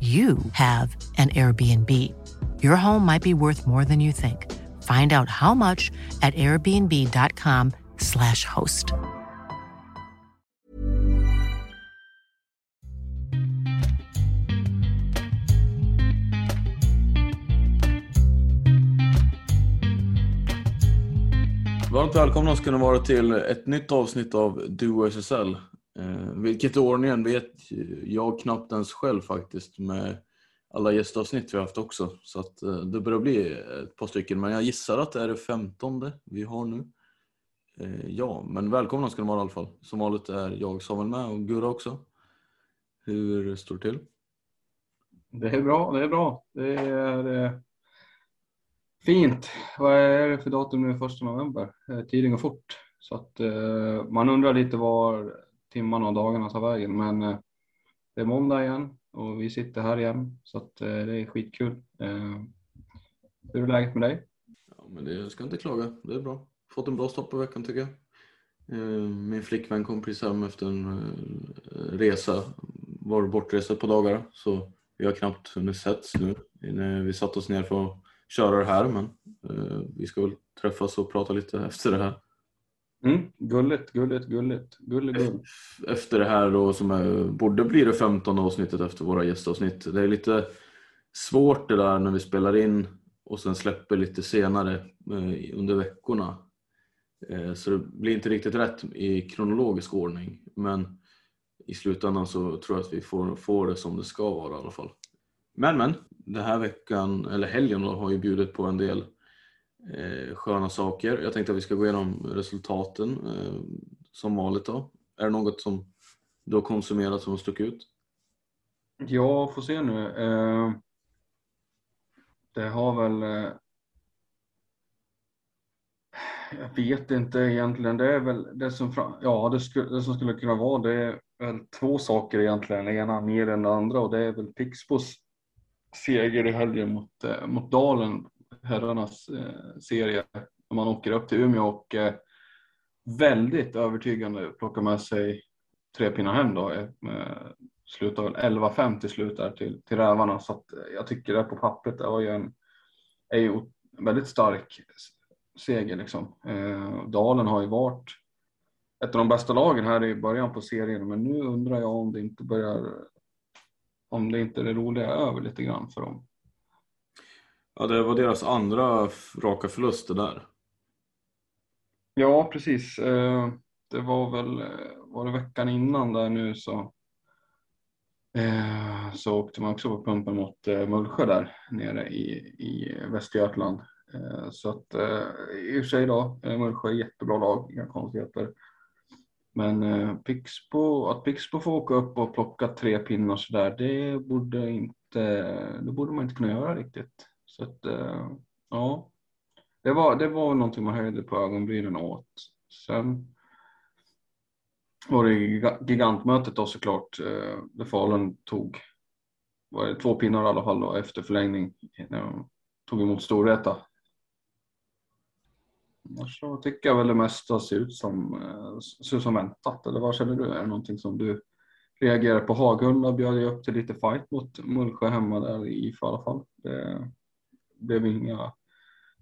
you have an Airbnb. Your home might be worth more than you think. Find out how much at airbnb.com/slash host. Varmt välkomna ska ni vara till ett nytt avsnitt av Duo SSL. Eh, vilket ni ordningen vet jag knappt ens själv faktiskt med alla gästavsnitt vi har haft också. Så att eh, det börjar bli ett par stycken. Men jag gissar att det är det femtonde vi har nu. Eh, ja, men välkomna ska ni vara i alla fall. Som vanligt är jag Samuel med och Gurra också. Hur står det till? Det är bra, det är bra. Det är eh, fint. Vad är det för datum nu? Första november. Eh, tiden går fort. Så att eh, man undrar lite var timmarna och dagarna tar vägen. Men eh, det är måndag igen och vi sitter här igen så att eh, det är skitkul. Eh, hur är läget med dig? Ja, men det, jag ska inte klaga. Det är bra. Fått en bra start på veckan tycker jag. Eh, min flickvän kom precis hem efter en eh, resa. Var bortresa på dagar så vi har knappt hunnit setts nu. Eh, vi satt oss ner för att köra det här men eh, vi ska väl träffas och prata lite efter det här. Mm, gulligt, gulligt, gulligt. Gullig, Efter det här då som är, borde bli det 15 avsnittet efter våra gästavsnitt. Det är lite svårt det där när vi spelar in och sen släpper lite senare eh, under veckorna. Eh, så det blir inte riktigt rätt i kronologisk ordning. Men i slutändan så tror jag att vi får, får det som det ska vara i alla fall. Men men, den här veckan, eller helgen då, har ju bjudit på en del eh, sköna saker. Jag tänkte att vi ska gå igenom resultaten eh, som vanligt då. Är det något som du har konsumerat som har stuckit ut? Ja, får se nu. Eh, det har väl... Eh, jag vet inte egentligen. Det är väl det som, ja, det, skulle, det som skulle kunna vara det är väl två saker egentligen. Det ena mer än det andra och det är väl Pixbos seger i helgen mot, eh, mot Dalen herrarnas eh, serie. Man åker upp till Umeå och eh, väldigt övertygande plockar med sig tre pinnar hem då. Eh, slutar väl 11-5 till slut där till, till Rävarna så att eh, jag tycker det på pappret det var ju en, är ju väldigt stark seger liksom. Eh, Dalen har ju varit ett av de bästa lagen här i början på serien men nu undrar jag om det inte börjar om det inte är det roliga över lite grann för dem. Ja, det var deras andra raka förlust det där. Ja, precis. Eh, det var väl eh, var det veckan innan där nu så eh, så åkte man också på pumpen mot Mullsjö där nere i, i Västergötland. Så att i och för sig då, Mullsjö är jättebra lag, inga konstigheter. Men Pixbo, att Pixbo får åka upp och plocka tre pinnar så där, det borde inte, det borde man inte kunna göra riktigt. Så att, eh, ja, det var, det var någonting man höjde på ögonbrynen åt. Sen var det gigantmötet då såklart, eh, där Falun tog var det två pinnar i alla fall då, efter förlängning när de tog emot Storvreta. Annars så tycker jag väl det mesta ser ut som, eh, ser ut som väntat. Eller vad känner du? Är det någonting som du reagerar på? Hagunda bjöd ju upp till lite fight mot Mullsjö hemma där i i alla fall. Det blev inga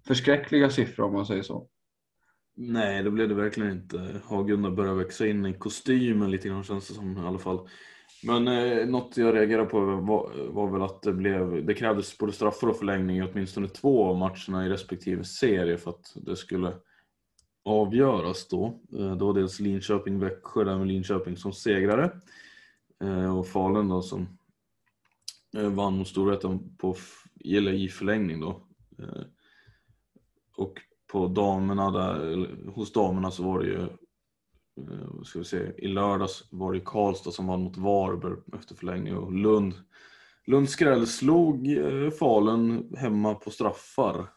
förskräckliga siffror om man säger så. Nej, det blev det verkligen inte. Hagunda börjar växa in i kostymen lite grann känns det som i alla fall. Men eh, något jag reagerade på var, var väl att det, blev, det krävdes både straffar och förlängning i åtminstone två av matcherna i respektive serie för att det skulle avgöras då. Eh, då dels Linköping-Växjö där med Linköping som segrare eh, och Falun då som eh, vann mot Storvreten på, eller i förlängning då. Eh, och på damerna där, hos damerna så var det ju eh, ska vi se, i lördags var det Karlstad som vann mot Varberg efter förlängning och Lund Lund skräll slog eh, Falun hemma på straffar.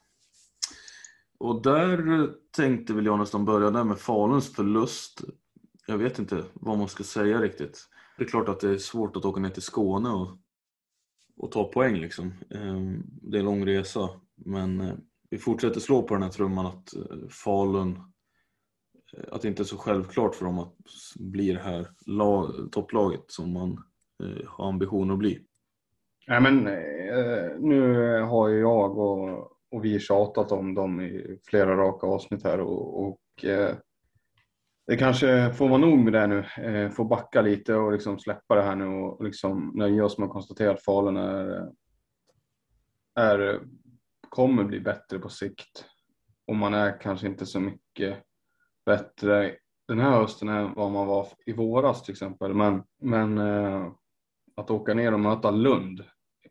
Och där tänkte väl jag nästan börja där med Faluns förlust. Jag vet inte vad man ska säga riktigt. Det är klart att det är svårt att åka ner till Skåne och, och ta poäng liksom. Ehm, det är en lång resa. Men eh, vi fortsätter slå på den här trumman att eh, Falun eh, att det inte är så självklart för dem att bli det här topplaget som man har ambitioner att bli. Nej, men, nu har ju jag och, och vi tjatat om dem i flera raka avsnitt här och, och eh, det kanske får vara nog med det nu. Eh, få backa lite och liksom släppa det här nu och liksom nöja oss med att konstatera att Falun är, är, kommer bli bättre på sikt. Och man är kanske inte så mycket bättre den här hösten än vad man var i våras till exempel. Men, men eh, att åka ner och möta Lund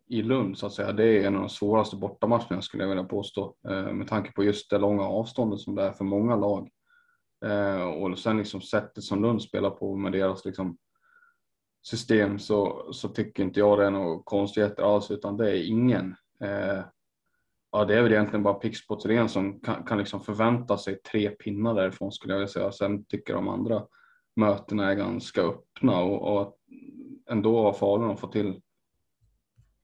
i Lund så att säga, det är en av de svåraste bortamatcherna skulle jag vilja påstå. Eh, med tanke på just det långa avståndet som det är för många lag. Eh, och sen liksom sättet som Lund spelar på med deras liksom system så, så tycker inte jag det är några konstigheter alls utan det är ingen eh, ja, det är väl egentligen bara Pixbo Thorén som kan, kan liksom förvänta sig tre pinnar därifrån skulle jag vilja säga. Sen tycker de andra mötena är ganska öppna och, och ändå har Falun fått till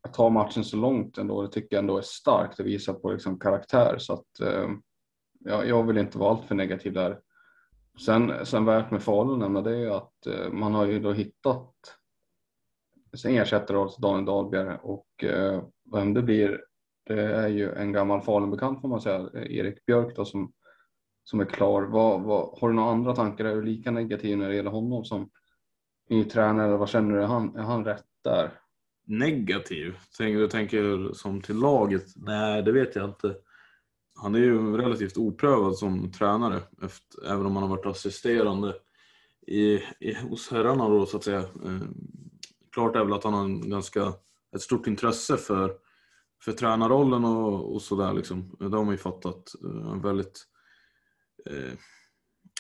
att ta matchen så långt ändå. Det tycker jag ändå är starkt. Det visar på liksom karaktär så att eh, jag, jag vill inte vara alltför negativ där. Sen, sen värt med Falun det är att eh, man har ju då hittat sin ersättare alltså Daniel Dahlberg och eh, vem det blir det är ju en gammal Falun-bekant får man säga, eh, Erik Björk då, som, som är klar. Vad, vad, har du några andra tankar? Är du lika negativ när det gäller honom som ny tränare? Vad känner du? Är han, är han rätt där? Negativ? Tänker du tänker som till laget? Nej, det vet jag inte. Han är ju relativt oprövad som tränare, efter, även om han har varit assisterande i, i, hos herrarna då så att säga. Eh, klart är väl att han har en ganska, ett stort intresse för för tränarrollen och, och sådär liksom. Det har man ju fattat. Eh, väldigt, eh,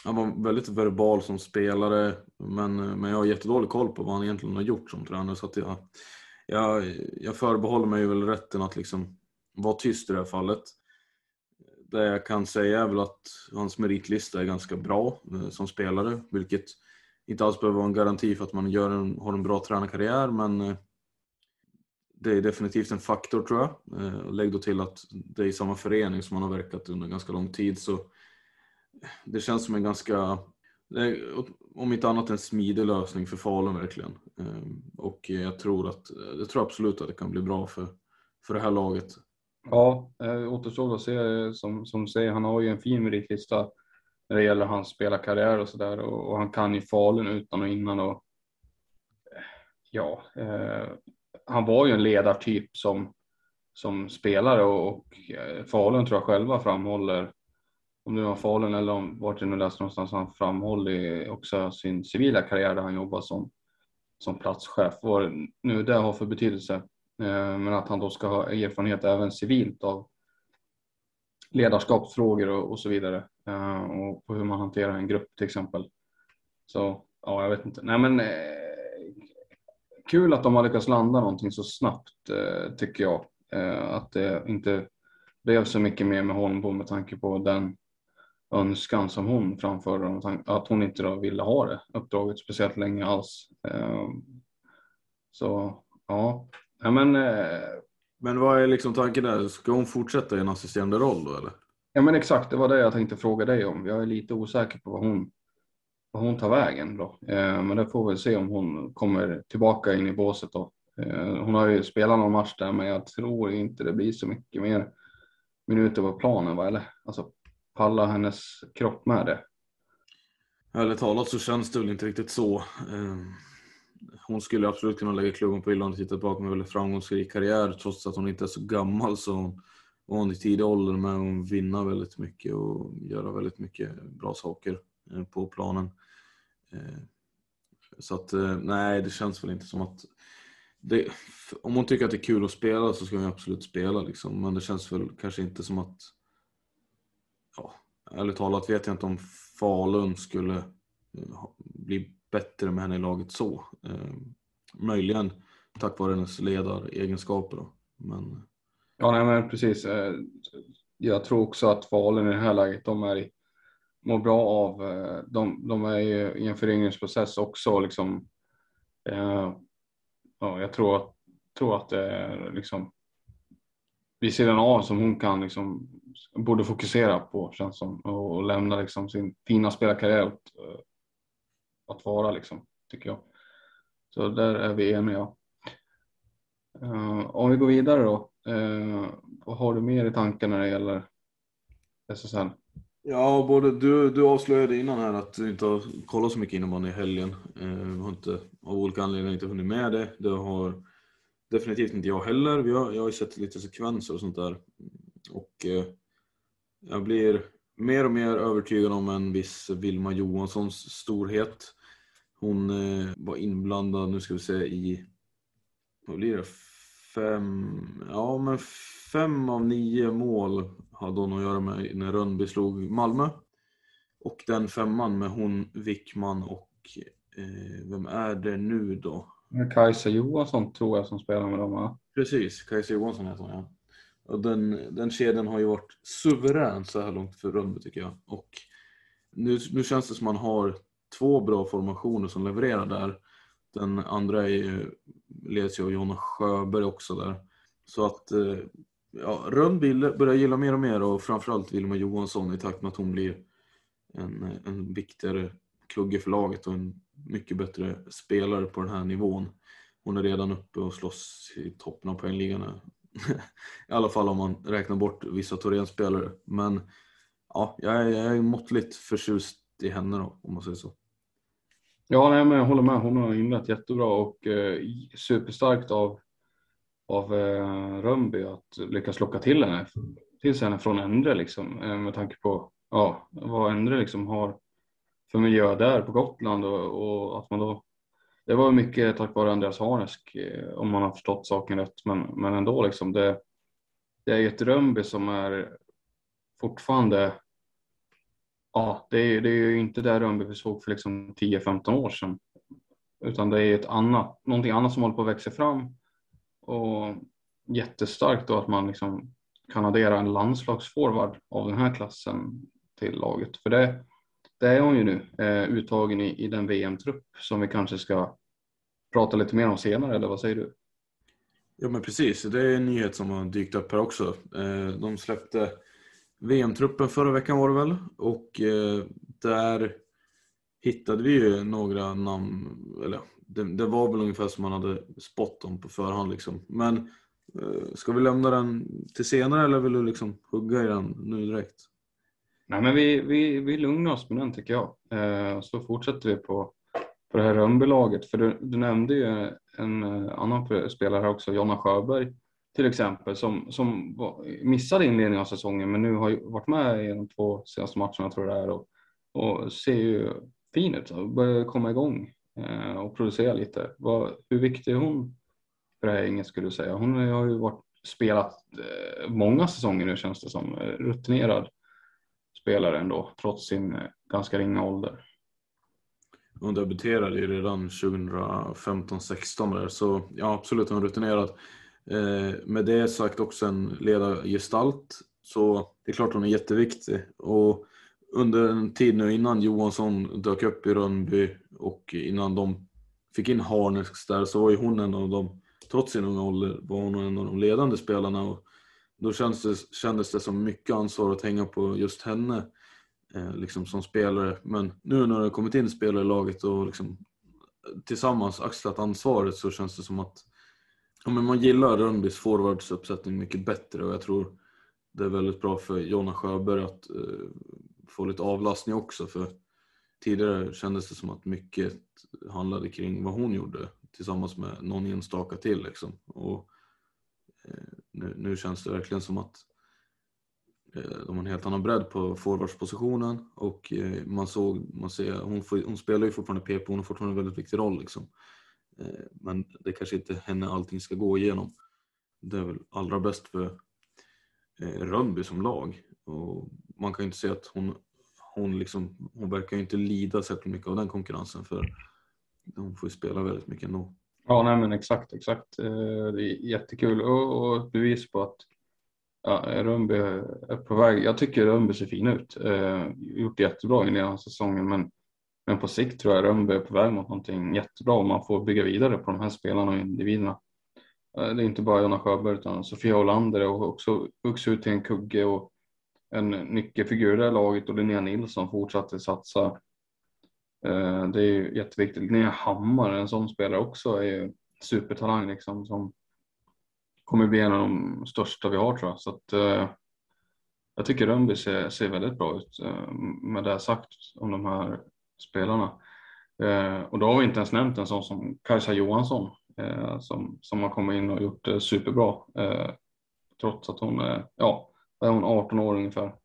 han var väldigt verbal som spelare men, men jag har jättedålig koll på vad han egentligen har gjort som tränare så att jag, jag, jag förbehåller mig väl rätten att liksom vara tyst i det här fallet. Det jag kan säga är väl att hans meritlista är ganska bra eh, som spelare vilket inte alls behöver vara en garanti för att man gör en, har en bra tränarkarriär men eh, det är definitivt en faktor tror jag. Eh, lägg då till att det är i samma förening som han har verkat under ganska lång tid så det känns som en ganska, om inte annat en smidig lösning för Falun verkligen. Och jag tror, att, jag tror absolut att det kan bli bra för, för det här laget. Ja, eh, återstår att se. Eh, som, som säger, han har ju en fin meritlista när det gäller hans spelarkarriär och sådär och, och, han kan ju Falun utan och innan och eh, ja, eh, han var ju en ledartyp som, som spelare och, och Falun tror jag själva framhåller, om det var Falun eller om vart jag nu läste någonstans, han framhåller också sin civila karriär där han jobbar som, som platschef. Vad nu det har för betydelse, Eh, men att han då ska ha erfarenhet även civilt av ledarskapsfrågor och, och så vidare eh, och på hur man hanterar en grupp till exempel. Så ja, jag vet inte. Nej, men eh, kul att de har lyckats landa någonting så snabbt eh, tycker jag. Eh, att det inte blev så mycket mer med Holmbom med tanke på den önskan som hon framförde. Att hon inte då ville ha det uppdraget speciellt länge alls. Eh, så ja, Ja, men, eh, Men vad är liksom tanken där? Ska hon fortsätta i en assisterande roll då eller? ja, men exakt, det var det jag tänkte fråga dig om. Jag är lite osäker på vad hon, vad hon tar vägen då. Eh, men det får vi se om hon kommer tillbaka in i båset då. Eh, hon har ju spelat någon match där, men jag tror inte det blir så mycket mer minuter på planen, va? eller? Alltså, pallar hennes kropp med det? Ärligt talat så känns det väl inte riktigt så. Hon skulle absolut kunna lägga klubban på hyllan och titta tillbaka med en väldigt framgångsrik karriär trots att hon inte är så gammal så hon var hon i tidig ålder med hon vinna väldigt mycket och göra väldigt mycket bra saker eh, på planen. Eh, så att eh, nej, det känns väl inte som att det, om hon tycker att det är kul att spela så ska hon absolut spela liksom. Men det känns väl kanske inte som att ja, ärligt talat vet jag inte om Falun skulle bli bättre med henne i laget så. Eh, möjligen tack vare hennes ledaregenskaper då. Men Ja, nej, men precis. Eh, jag tror också att Falun i det här läget, de är mår bra av, eh, de, de är ju i en föryngringsprocess också liksom. Eh, ja, jag tror att, tror att det är liksom vid sidan av som hon kan liksom borde fokusera på känns som och, och lämna liksom sin fina spelarkarriär åt, att vara liksom tycker jag. Så där är vi eniga. Uh, om vi går vidare då. Uh, vad har du mer i tanken när det gäller SSL? Ja, både du, du avslöjade innan här att du inte har kollat så mycket innebandy i helgen. Uh, har inte, av olika anledningar inte hunnit med det. Det har definitivt inte jag heller. Vi har, jag har ju sett lite sekvenser och sånt där. Och uh, jag blir mer och mer övertygad om en viss Vilma Johanssons storhet. Hon eh, var inblandad, nu ska vi se, i, vad blir det, fem, ja men fem av nio mål hade hon att göra med när Rönnby slog Malmö. Och den femman med hon, Wickman och eh, vem är det nu då? Kajsa Johansson tror jag som spelar med dem va? Precis, Kajsa Johansson heter hon ja. Och den, den kedjan har ju varit suverän så här långt för Rönnby tycker jag. Och nu, nu känns det som man har två bra formationer som levererar där. Den andra är ju, leds ju av Jonna Sjöberg också där. Så att eh, ja, Rönnby börjar gilla mer och mer och framförallt Vilma Johansson i takt med att hon blir en, en viktigare kugge för laget och en mycket bättre spelare på den här nivån. Hon är redan uppe och slåss i toppen av poängligan. I alla fall om man räknar bort vissa Torén-spelare. Men ja, jag är, jag är måttligt förtjust i henne då, om man säger så. Ja, nej, men jag håller med. Hon har inlett jättebra och eh, superstarkt av, av eh, Rönnby att lyckas locka till henne, till henne från Endre liksom, eh, med tanke på ja, vad Endre liksom har för miljö där på Gotland och, och att man då det var mycket tack vare Andreas Harnesk eh, om man har förstått saken rätt, men, men ändå liksom det, det är ju ett Rönnby som är fortfarande Ja, det är, det är ju inte det Rönnby vi såg för liksom 10-15 år sedan. Utan det är ett annat, någonting annat som håller på att växa fram. Och jättestarkt då att man liksom kan addera en landslagsforward av den här klassen till laget. För det, det är hon ju nu, eh, uttagen i, i den VM-trupp som vi kanske ska prata lite mer om senare, eller vad säger du? Ja men precis, det är en nyhet som har dykt upp här också. Eh, De släppte VM-truppen förra veckan var det väl och eh, där hittade vi ju några namn, eller det, det var väl ungefär som man hade spott om på förhand liksom. Men eh, ska vi lämna den till senare eller vill du liksom hugga i den nu direkt? Nej, men vi, vi, vi lugnar oss med den tycker jag. Eh, så fortsätter vi på, på det här Rönnbylaget. För du, du nämnde ju en eh, annan spelare här också, Jonna Sjöberg till exempel, som, som missade inledningen av säsongen men nu har ju varit med i de två senaste matcherna tror jag det är och, och ser ju fin ut och börjar komma igång eh, och producera lite. Vad, hur viktig är hon för det här gänget skulle du säga? Hon har ju varit, spelat eh, många säsonger nu känns det som, eh, rutinerad spelare ändå trots sin eh, ganska ringa ålder. Hon debuterade ju redan 2015-16 där så ja absolut hon är rutinerad. Eh, med det sagt också en ledargestalt så det är klart hon är jätteviktig. Och under en tid nu innan Johansson dök upp i Rönnby och innan de fick in Harnesk där så var ju hon en av de trots sin unga ålder var hon en av de ledande spelarna och då kändes det, kändes det som mycket ansvar att hänga på just henne eh, liksom som spelare. Men nu när det kommit in spelare i laget och liksom eh, tillsammans axlat ansvaret så känns det som att ja, men man gillar Rönnbys forwardsuppsättning mycket bättre och jag tror det är väldigt bra för Jonna Sjöberg att eh, få lite avlastning också för tidigare kändes det som att mycket handlade kring vad hon gjorde tillsammans med någon enstaka till liksom. Och, Eh, nu, nu, känns det verkligen som att eh, de har en helt annan bredd på forwardspositionen och eh, man såg, man ser, hon, får, hon spelar ju fortfarande PP, hon har fortfarande en väldigt viktig roll liksom. Men det kanske inte henne allting ska gå igenom. Det är väl allra bäst för Rönnby som lag och man kan ju inte säga att hon hon, liksom, hon verkar ju inte lida särskilt mycket av den konkurrensen för hon får ju spela väldigt mycket ändå. Ja, nej men exakt, exakt. Eh, det är jättekul och, ett bevis på att ja, Rönnby är på väg. Jag tycker Rönnby ser fin ut. Eh, gjort jättebra i den säsongen men, men på sikt tror jag Rönnby är på väg mot någonting jättebra om man får bygga vidare på de här spelarna och individerna. Eh, det är inte bara Jonna Sjöberg utan Sofia Olander och också vuxit ut till en kugge och en nyckelfigur i det här laget och Linnea Nilsson fortsatte satsa. Eh, det är ju jätteviktigt. Linnea Hammar, en sån spelare också, är ju supertalang liksom som kommer bli en av de största vi har tror jag. Så att, eh, jag tycker Rönnby ser, ser väldigt bra ut eh, med det sagt om de här spelarna. Eh, och då har vi inte ens nämnt en sån som Kajsa Johansson eh, som, som har kommit in och gjort det superbra. trots att hon är, ja, är hon 18 år ungefär.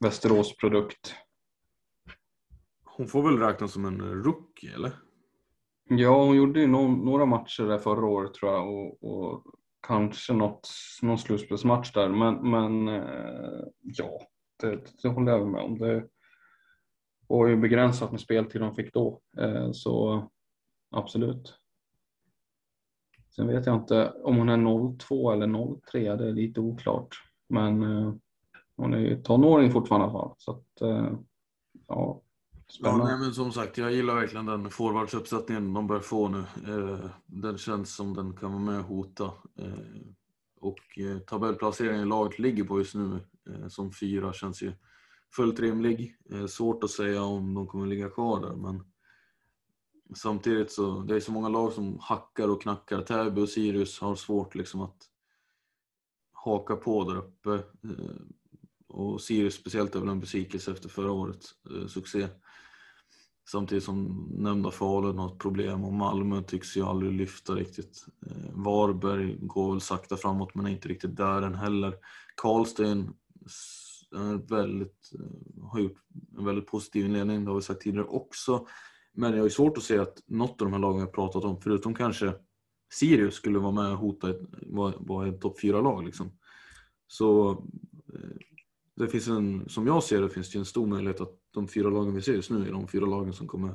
Västerås produkt. Hon får väl räknas som en rookie eller? Ja, hon gjorde ju no några matcher där förra året tror jag och, och kanske något, någon slutspelsmatch där. Men, men eh, ja, det, det håller jag med om. Det var ju begränsat med speltid hon fick då, eh, så absolut. Sen vet jag inte om hon är 02 eller 03, det är lite oklart. Men eh, hon är ju tonåring fortfarande i alla fall. Så att, ja, ja, Ja, nej, men som sagt, jag gillar verkligen den forwardsuppsättningen de börjar få nu. Eh, den känns som den kan vara med och hota. Eh, och eh, tabellplaceringen laget ligger på just nu eh, som fyra känns ju fullt rimlig. Eh, svårt att säga om de kommer ligga kvar där, men Samtidigt så det är så många lag som hackar och knackar. Täby och Sirius har svårt liksom att haka på där uppe. Eh, och Sirius speciellt är väl en besvikelse efter förra årets succé. Samtidigt som nämnda Falun har ett problem och Malmö tycks ju aldrig lyfta riktigt. Eh, Varberg går väl sakta framåt men är inte riktigt där än heller. Karlsten är väldigt, eh, har gjort en väldigt positiv inledning, det har vi sagt tidigare också. Men jag har svårt att se att något av de här lagen jag pratat om, förutom kanske Sirius, skulle vara med och hota ett, vara ett topp 4-lag. Liksom. Så eh, det finns en, som jag ser det finns det en stor möjlighet att de fyra lagen vi ser just nu är de fyra lagen som kommer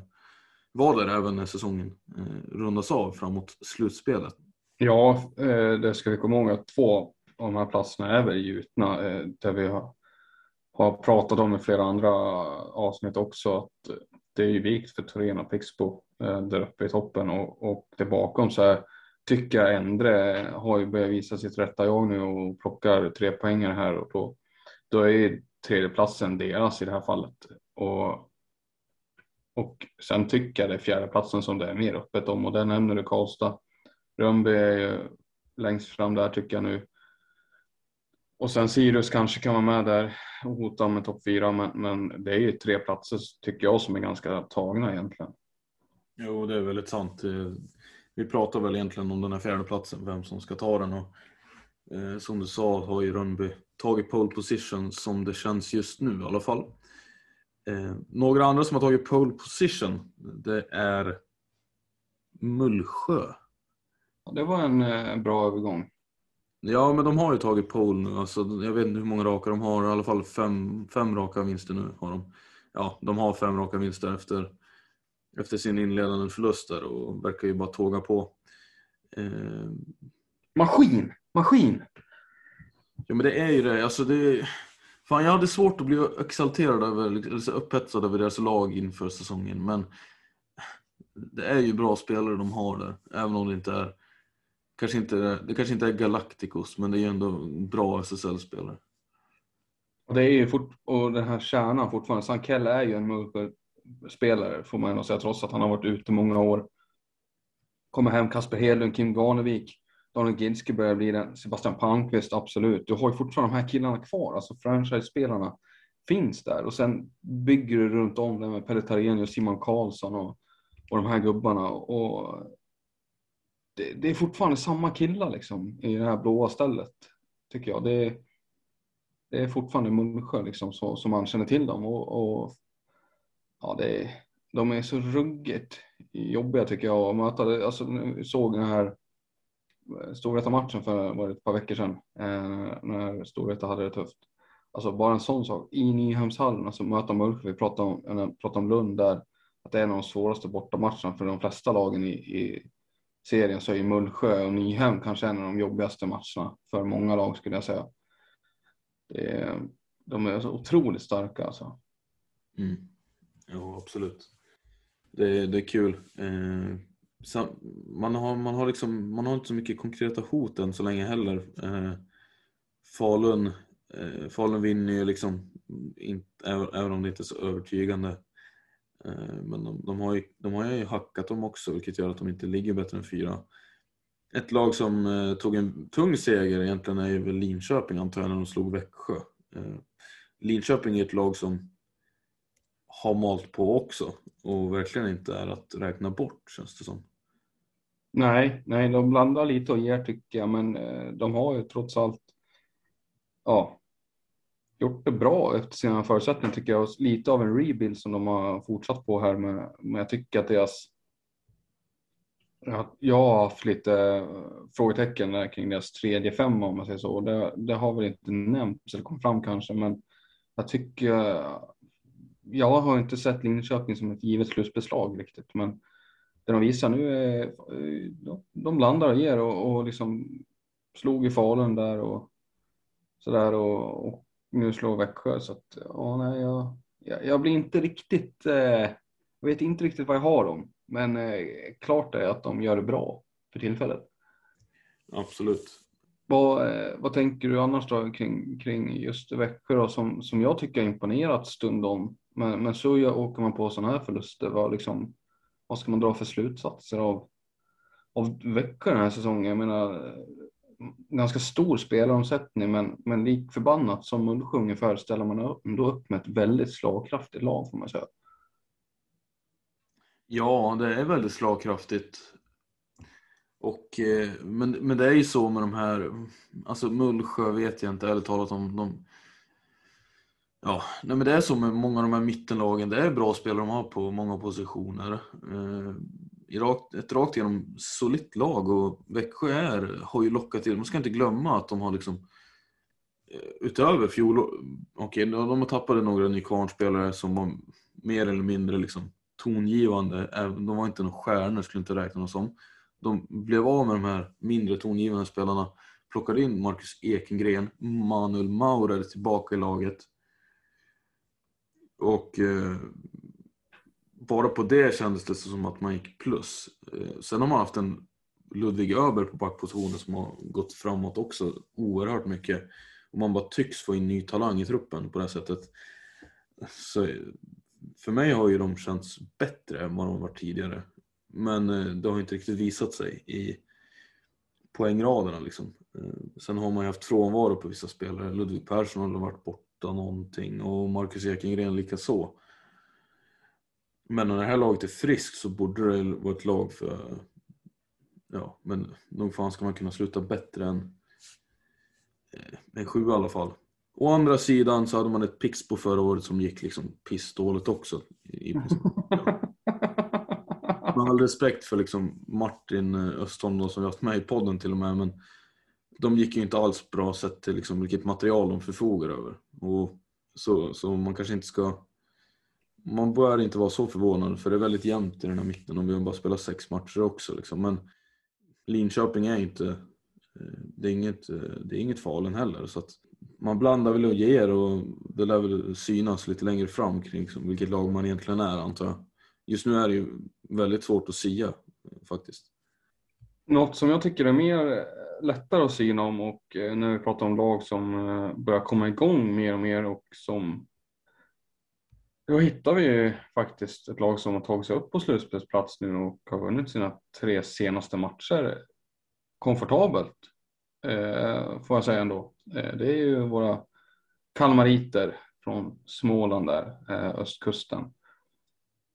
vara där även när säsongen eh, rundas av framåt slutspelet. Ja, eh, det ska vi komma ihåg att två av de här platserna är väl gjutna. Eh, där vi har, har pratat om i flera andra avsnitt också. Att det är ju vikt för Torén och Pixbo eh, där uppe i toppen och, och där bakom så här, tycker jag Endre har ju börjat visa sitt rätta jag nu och plockar tre poänger här och då, då är tredjeplatsen deras i det här fallet. Och, och sen tycker jag det är fjärdeplatsen som det är mer öppet om och den nämner du Karlstad. Rönnby är ju längst fram där tycker jag nu. Och sen Sirius kanske kan vara med där och hota med topp fyra, men, men det är ju tre platser tycker jag som är ganska tagna egentligen. Jo, det är väldigt sant. Vi pratar väl egentligen om den här fjärde platsen, vem som ska ta den. Och, som du sa har ju Rönnby tagit pole position som det känns just nu i alla fall. Eh, några andra som har tagit pole position, det är Mullsjö. Det var en eh, bra övergång. Ja, men de har ju tagit pole nu. Alltså, jag vet inte hur många raka de har. I alla fall fem, fem raka vinster nu har de. Ja, de har fem raka vinster efter, efter sin inledande förlust där och verkar ju bara tåga på. Eh... Maskin! Maskin! Ja, men det är ju det. Alltså, det Fan, jag hade svårt att bli exalterad över, eller upphetsad över deras lag inför säsongen, men det är ju bra spelare de har där, även om det inte är kanske inte, det kanske inte är Galacticos, men det är ju ändå bra SSL-spelare. Och det är ju fort, och den här kärnan fortfarande, Sankell är ju en spelare får man ändå säga, trots att han har varit ute många år. Kommer hem Kasper Hedlund, Kim Garnevik, Daniel Gidske börjar bli den, Sebastian Palmqvist, absolut. Du har ju fortfarande de här killarna kvar, alltså franchise-spelarna finns där och sen bygger du runt om det med Pelle Tarén och Simon Karlsson och, och de här gubbarna och det, det, är fortfarande samma killar liksom i det här blåa stället tycker jag. Det, det är fortfarande Mullsjö liksom så, som man känner till dem och, och ja, det är, de är så ruggigt jobbiga tycker jag att möta. Alltså, såg den här Storvreta-matchen för var det ett par veckor sedan eh, när Storvreta hade det tufft. Alltså bara en sån sak i Nyhemshallen, alltså möta Mullsjö. Vi pratade om, pratade om Lund där, att det är en av de svåraste bortamatcherna för de flesta lagen i, i serien så är Mullsjö och Nyhem kanske en av de jobbigaste matcherna för många lag skulle jag säga. Det är, de är så otroligt starka alltså. Mm. Ja, absolut. Det, det är kul. Eh, man, har, man, har liksom, man har inte så mycket konkreta hot än så länge heller. Eh, Falun, eh, Falun vinner ju liksom, inte, även om det inte är så övertygande. Eh, men de, de, har ju, de har ju hackat dem också vilket gör att de inte ligger bättre än fyra. Ett lag som eh, tog en tung seger egentligen är ju väl Linköping antar jag när de slog Växjö. Eh, Linköping är ett lag som har malt på också och verkligen inte är att räkna bort känns det som. Nej, nej, de blandar lite och ger tycker jag, men eh, de har ju trots allt ja, gjort det bra efter sina förutsättningar tycker jag. Och lite av en rebuild som de har fortsatt på här med. Men jag tycker att deras jag har haft lite eh, frågetecken kring deras tredje femma om man säger så. Det, det har väl inte nämnts eller kommit fram kanske, men jag tycker. Jag har inte sett Linköping som ett givet slutbeslag riktigt, men det de visar nu är eh, de landar och ger och, och liksom slog i Falun där och så där och, och nu slår Växjö så att ja, nej, jag, jag, jag blir inte riktigt. Eh, jag vet inte riktigt vad jag har dem, men eh, klart är att de gör det bra för tillfället. Absolut. Vad, eh, vad tänker du annars då kring, kring just Växjö då, som, som jag tycker har imponerat stundom? Men, men så åker man på sådana här förluster. Vad, liksom, vad ska man dra för slutsatser av, av Växjö den här säsongen? Jag menar, ganska stor spelaromsättning men, men lik förbannat som Mullsjö ungefär ställer man ändå upp med ett väldigt slagkraftigt lag får man säga. Ja, det är väldigt slagkraftigt. Och, eh, men, men det är ju så med de här, alltså Mullsjö vet jag inte ärligt talat om de Ja, nej men det är så med många av de här mittenlagen. Det är bra spelare de har på många positioner. Eh, ett rakt igenom solitt lag och Växjö är, har ju lockat till, man ska inte glömma att de har liksom eh, utöver fjol, okej okay, de har tappat några Nykvarnspelare som var mer eller mindre liksom tongivande, de var inte några stjärnor skulle inte räkna dem som. De blev av med de här mindre tongivande spelarna, plockade in Marcus Ekengren, Manuel Maurer tillbaka i laget. Och eh, bara på det kändes det som att man gick plus. Eh, sen har man haft en Ludvig Öberg på backpositionen som har gått framåt också oerhört mycket. Och man bara tycks få in ny talang i truppen på det sättet. Så eh, för mig har ju de känts bättre än vad de varit tidigare. Men eh, det har inte riktigt visat sig i poängraderna liksom. Eh, sen har man ju haft frånvaro på vissa spelare. Ludvig Persson har varit borta någonting och Marcus Ekengren lika så. Men när det här laget är friskt så borde det vara ett lag för... Ja, men nog fan ska man kunna sluta bättre än eh, en sju i alla fall. Å andra sidan så hade man ett Pixbo förra året som gick liksom pissdåligt också. I, Med all respekt för liksom Martin eh, Östholm som vi haft med i podden till och med men de gick ju inte alls bra sett till liksom vilket material de förfogar över. Och så, så man kanske inte ska man bör inte vara så förvånad för det är väldigt jämnt i den här mitten om vi bara spelar sex matcher också. Liksom. Men Linköping är inte, eh, det är inget, eh, det är inget Falun heller. Så att man blandar väl och ger och det lär väl synas lite längre fram kring liksom, vilket lag man egentligen är antar jag. Just nu är det ju väldigt svårt att sia eh, faktiskt. Något som jag tycker är mer lättare att syna om och eh, när vi pratar om lag som eh, börjar komma igång mer och mer och som då hittar vi faktiskt ett lag som har tagit sig upp på slutspelsplats nu och har vunnit sina tre senaste matcher komfortabelt. Eh, får jag säga ändå. Det är ju våra kalmariter från Småland där, östkusten.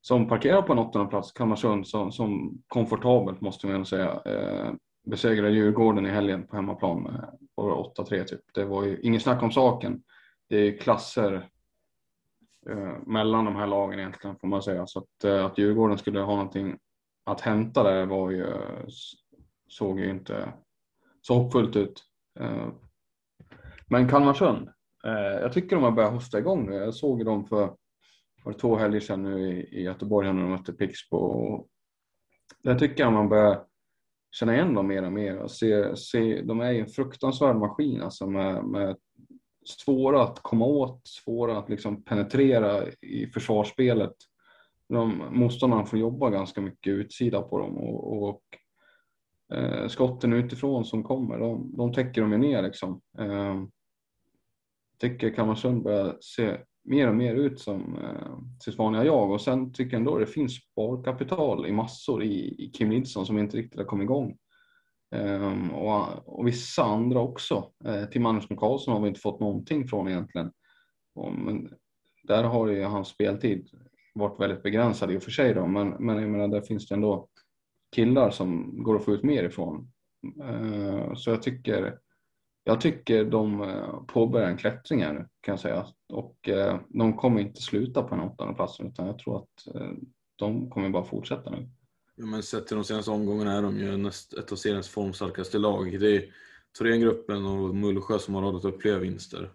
Som parkerar på en åttonde plats, Kalmarsund, som, som komfortabelt måste man säga. Eh, besegrade Djurgården i helgen på hemmaplan eh, med 8-3 typ. Det var ju ingen snack om saken. Det är klasser eh, mellan de här lagen egentligen får man säga. Så att, eh, att Djurgården skulle ha någonting att hämta där var ju, eh, såg ju inte så hoppfullt ut. Eh, men Kalmarsund, eh, jag tycker de har börjat hosta igång nu. Jag såg dem för, för två helger sedan nu i, i Göteborg när de mötte Pixbo. Där tycker jag man börjar känna igen dem mer och mer och se, se de är en fruktansvärd maskin alltså med, med svåra att komma åt, svåra att liksom penetrera i försvarsspelet. De, motståndarna får jobba ganska mycket utsida på dem och, och eh, skotten utifrån som kommer, de, de täcker de ju ner liksom. Eh, tycker Kalmarsund börjar se mer och mer ut som eh, sitt vanliga jag och sen tycker jag ändå det finns sparkapital i massor i, i Kim Nilsson som inte riktigt har kommit igång. Ehm, och, och, vissa andra också. Eh, uh, Tim Andersson Karlsson har vi inte fått någonting från egentligen. Och, men där har ju hans speltid varit väldigt begränsad i och för sig då, men, men jag menar, där finns det ändå killar som går att få ut mer ifrån. Ehm, så jag tycker, jag tycker de eh, påbörjar en klättring här nu kan jag säga och eh, de kommer inte sluta på den åttonde platsen utan jag tror att eh, de kommer bara fortsätta nu. Ja, men sett till de senaste omgångarna är de ju näst, ett av seriens formstarkaste lag. Det är Thorengruppen och Mullsjö som har radat upp fler vinster.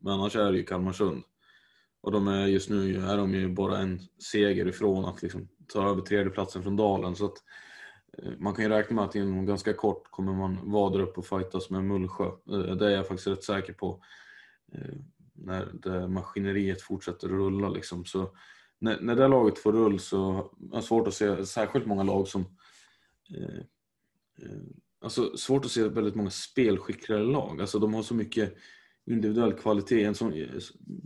Men annars är det ju Kalmarsund. Och de är just nu är de ju bara en seger ifrån att liksom ta över tredjeplatsen från Dalen. Så att Eh, man kan ju räkna med att inom ganska kort kommer man vara där uppe och fightas med Mullsjö. Eh, det är jag faktiskt rätt säker på. Eh, när det maskineriet fortsätter att rulla liksom. Så när, när det laget får rull så har jag svårt att se särskilt många lag som eh, eh, Alltså svårt att se väldigt många spelskickligare lag. Alltså de har så mycket individuell kvalitet. En sån,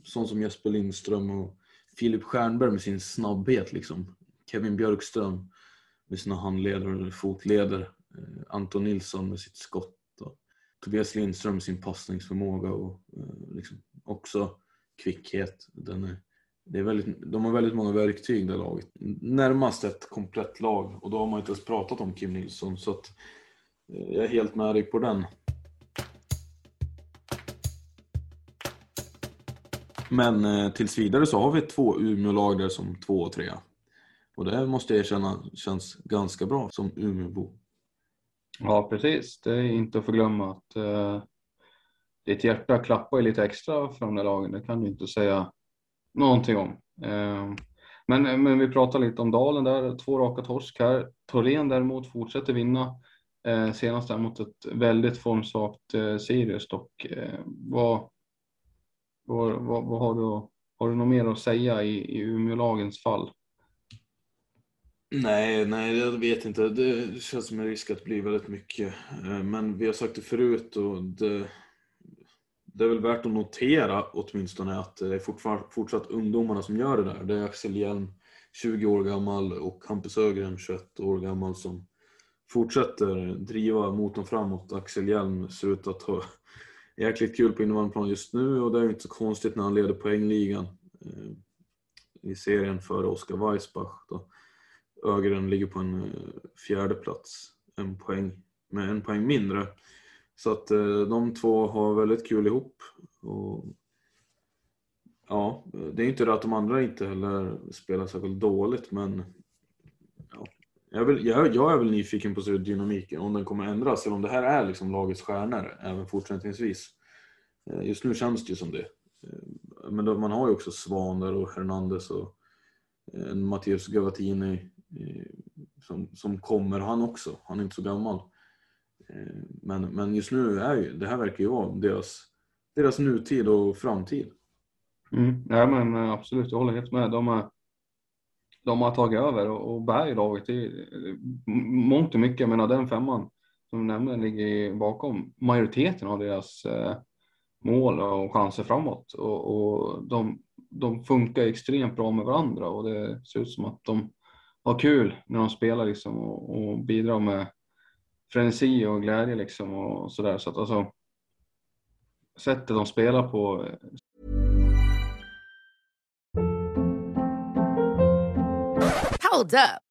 sån som Jesper Lindström och Filip Stjernberg med sin snabbhet. Liksom. Kevin Björkström med sina handleder eller fotleder. Eh, Anton Nilsson med sitt skott. Och Tobias Lindström med sin passningsförmåga och eh, liksom också kvickhet. Den är, det är väldigt, de har väldigt många verktyg det laget. Närmast ett komplett lag och då har man inte ens pratat om Kim Nilsson så att eh, jag är helt med dig på den. Men eh, tills vidare så har vi två Umeå-lag där som två och trea. Och det måste jag erkänna känns ganska bra som Umeåbo. Ja precis, det är inte att förglömma att eh, ditt hjärta klappar lite extra för de där lagen. Det kan du inte säga någonting om. Eh, men, men vi pratar lite om Dalen där, två raka torsk här. Torén däremot fortsätter vinna. Eh, senast mot ett väldigt formsvagt eh, Sirius dock. Eh, vad, vad, vad, vad, har, du, har du något mer att säga i, i Umeålagens fall? Nej, nej, jag vet inte. Det känns som en risk att bli väldigt mycket. Eh, men vi har sagt det förut och det, det är väl värt att notera åtminstone att det är fortsatt ungdomarna som gör det där. Det är Axel Hjelm, 20 år gammal och Hampus Ögren, 21 år gammal som fortsätter driva motorn framåt. Axel Hjelm ser ut att ha jäkligt kul på innebandyplan just nu och det är inte så konstigt när han leder poängligan eh, i serien före Oskar Weissbach. Då. Ögren ligger på en eh, fjärde plats, en poäng, med en poäng mindre. Så att eh, de två har väldigt kul ihop. Och, ja, det är inte det att de andra inte heller spelar särskilt dåligt men ja, jag, vill, jag, jag, är väl nyfiken på dynamiken, om den kommer ändras eller om det här är liksom lagets stjärnor även fortsättningsvis. Eh, just nu känns det ju som det. Men då, man har ju också Svaner och Hernandez och en Mattias Gavatini Eh, som, som kommer han också. Han är inte så gammal. Eh, men, men just nu är ju, det här verkar ju vara deras, deras nutid och framtid. Mm. Ja men eh, absolut, jag håller helt med. De, är, de har tagit över och, och bär laget i mångt och mycket. Jag menar den femman som du nämnde ligger bakom majoriteten av deras eh, mål och chanser framåt. Och, och de, de funkar extremt bra med varandra och det ser ut som att de ha kul när de spelar liksom och, och bidra med frenesi och glädje liksom och sådär. Så att alltså sättet de spelar på Hold up.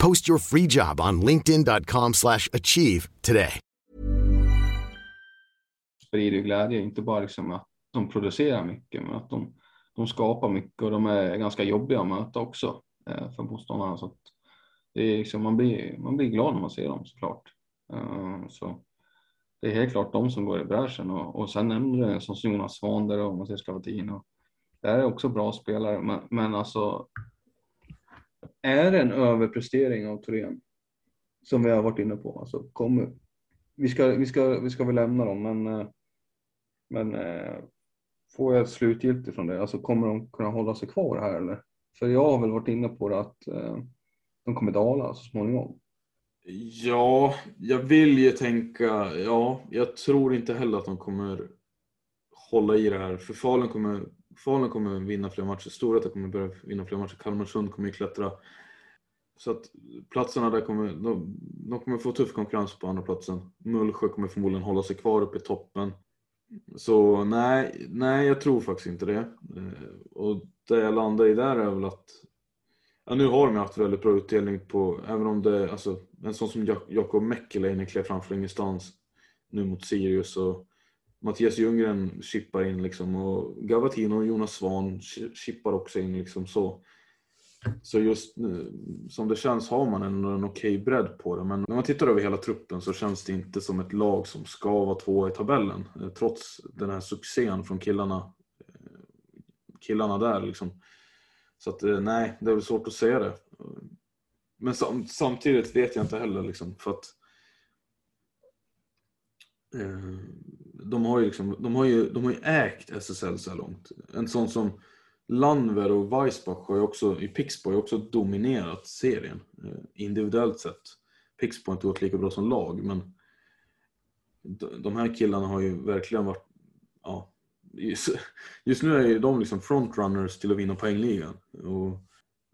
Post your free job on linkedin.com slash achieve today. Sprider glädje, inte bara liksom att de producerar mycket, men att de, de skapar mycket och de är ganska jobbiga att möta också eh, för motståndarna. Så att det är liksom, man, blir, man blir glad när man ser dem såklart. Uh, så det är helt klart de som går i bräschen och, och sen nämner du som Jonas Svander och Mattias Gravatin och det är också bra spelare, men, men alltså är det en överprestering av Thorén som vi har varit inne på, alltså kommer, vi ska, vi ska, vi ska väl lämna dem, men, eh, men eh, får jag ett slutgiltigt från det, alltså kommer de kunna hålla sig kvar här eller? För jag har väl varit inne på det att eh, de kommer dala så småningom. Ja, jag vill ju tänka, ja, jag tror inte heller att de kommer hålla i det här. För Falun kommer, Falun kommer vinna fler matcher, Storvreta kommer börja vinna fler matcher, Kalmarsund kommer ju klättra. Så att platserna där kommer, de, de kommer få tuff konkurrens på andra platsen. Mullsjö kommer förmodligen hålla sig kvar uppe i toppen. Så nej, nej jag tror faktiskt inte det. Eh, och det jag landar i där är väl att Ja, nu har de haft väldigt bra utdelning på, även om det, alltså en sån som Jakob Mäkeläinen klev fram från ingenstans nu mot Sirius och Mattias Ljunggren chippar in liksom och Gavatino och Jonas Svan chippar också in liksom så. Så just nu, som det känns har man en, en okej okay bredd på det men när man tittar över hela truppen så känns det inte som ett lag som ska vara två i tabellen eh, trots den här succén från killarna, eh, killarna där liksom. Så att eh, nej, det är väl svårt att säga det. Men sam samtidigt vet jag inte heller liksom för att eh, de har ju liksom, de har ju, de har ju ägt SSL så här långt. En sån som Landver och Weissbach har ju också, i Pixbo har ju också dominerat serien eh, individuellt sett. Pixbo har inte gått lika bra som lag men de här killarna har ju verkligen varit ja, just, just nu är ju de liksom frontrunners till att vinna poängligan. Och,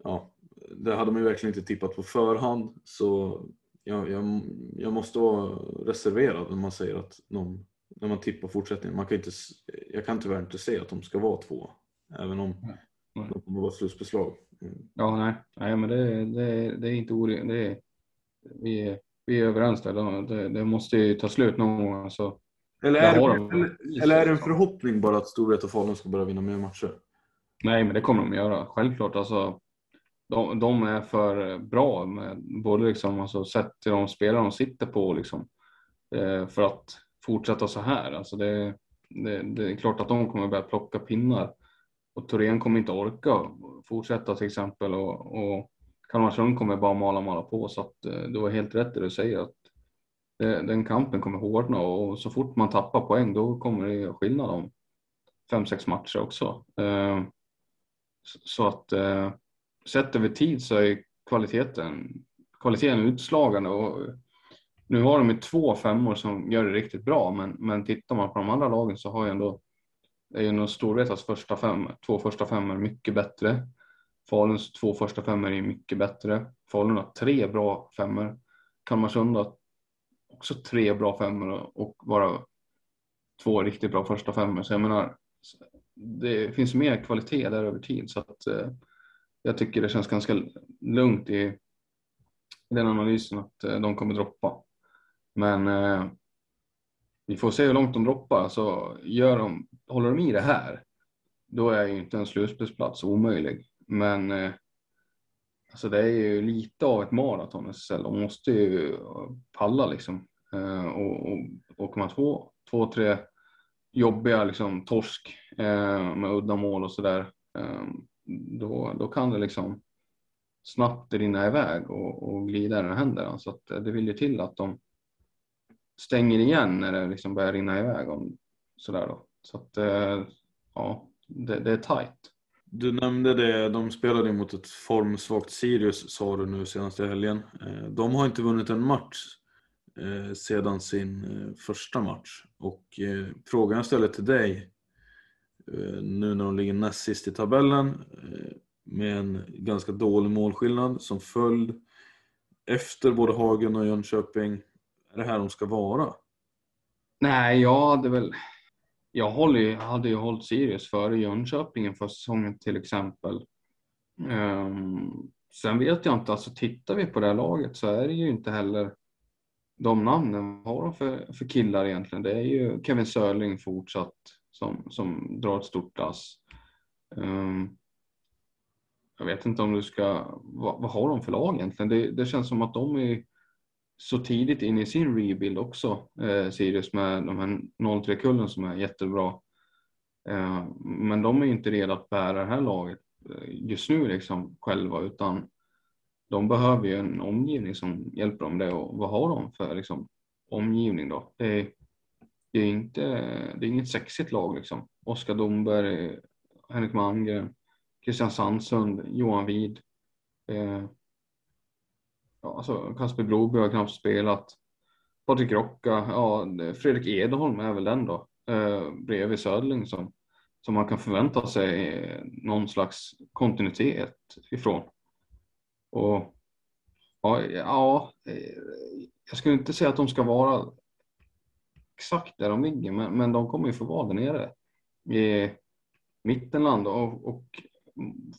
ja, det hade man ju verkligen inte tippat på förhand så jag, jag, jag måste vara reserverad när man säger att de, när man tippar fortsättningen. Man kan inte, jag kan tyvärr inte se att de ska vara två, även om nej, nej. de kommer vara slutbeslag. Mm. Ja, nej, nej, men det, det, det är inte orimligt. Vi, vi är överens där. Det, det måste ju ta slut någon gång. Alltså, eller är, det, eller, eller är det en förhoppning bara att Storvreta och Falun ska börja vinna mer matcher? Nej, men det kommer de göra. Självklart. Alltså, de, de är för bra, med, både liksom, alltså, sett till de spelare de sitter på, liksom, eh, för att fortsätta så här. Alltså, det, det, det, är klart att de kommer börja plocka pinnar. Och Torén kommer inte orka fortsätta till exempel. Och, och Kalmarsund kommer bara mala mala på. Så att eh, du har helt rätt det du säger att eh, den kampen kommer hårdna. Och så fort man tappar poäng då kommer det göra skillnad om fem, sex matcher också. Eh, så att sett över tid så är kvaliteten, kvaliteten utslagande. Och nu har de ju två femmor som gör det riktigt bra men, men tittar man på de andra lagen så har ju ändå är ju nog Storvretas första fem, två första femmor mycket bättre. Faluns två första femmor är mycket bättre. Falun har tre bra femmor. Kalmarsund har också tre bra femmor och bara två riktigt bra första femmor. Så jag menar, det finns mer kvalitet där över tid så att eh, jag tycker det känns ganska lugnt i den analysen att eh, de kommer droppa. Men eh, vi får se hur långt de droppar. Så gör de, håller de i det här, då är ju inte en slutspelsplats omöjlig. Men eh, alltså det är ju lite av ett maraton SSL. De måste ju palla liksom. Eh, och, och åker man två, två, tre jobbiga liksom torsk eh, med udda mål och sådär. Eh, då, då kan det liksom snabbt rinna iväg och, och glida i den händerna. Så att eh, det vill ju till att de stänger igen när det liksom börjar rinna iväg. Om, sådär då. Så att eh, ja, det, det är tajt. Du nämnde det, de spelade mot ett formsvagt Sirius sa du nu senaste helgen. Eh, de har inte vunnit en match eh, sedan sin första match. Och frågan jag ställer till dig, nu när de ligger näst sist i tabellen med en ganska dålig målskillnad som följd efter både Hagen och Jönköping är det här de ska vara? Nej, jag hade väl... Jag håller ju, hade ju hållit Sirius före Jönköping för säsongen till exempel. Um, sen vet jag inte, alltså tittar vi på det här laget så är det ju inte heller de namnen. Vad har de för, för killar egentligen? Det är ju Kevin Sörling fortsatt som, som drar ett stort lass. Um, jag vet inte om du ska, vad, vad har de för lag egentligen? Det, det känns som att de är så tidigt in i sin rebuild också, eh, Sirius med de här 03-kullen som är jättebra. Eh, men de är inte redo att bära det här laget eh, just nu liksom själva utan de behöver ju en omgivning som hjälper dem det och vad har de för liksom, omgivning då? Det är, det är, inte, det är inget sexigt lag liksom. Oskar Domberg, Henrik Malmgren, Christian Sandsund, Johan Wid. Eh, ja, alltså Kasper Broby har knappt spelat. Patrik Rocka, ja, Fredrik Edholm är väl den då, eh, bredvid Södling som, som man kan förvänta sig någon slags kontinuitet ifrån. Och ja, ja, eh, jag skulle inte säga att de ska vara exakt där de ligger, men, men de kommer ju få vara där nere i mittenland och, och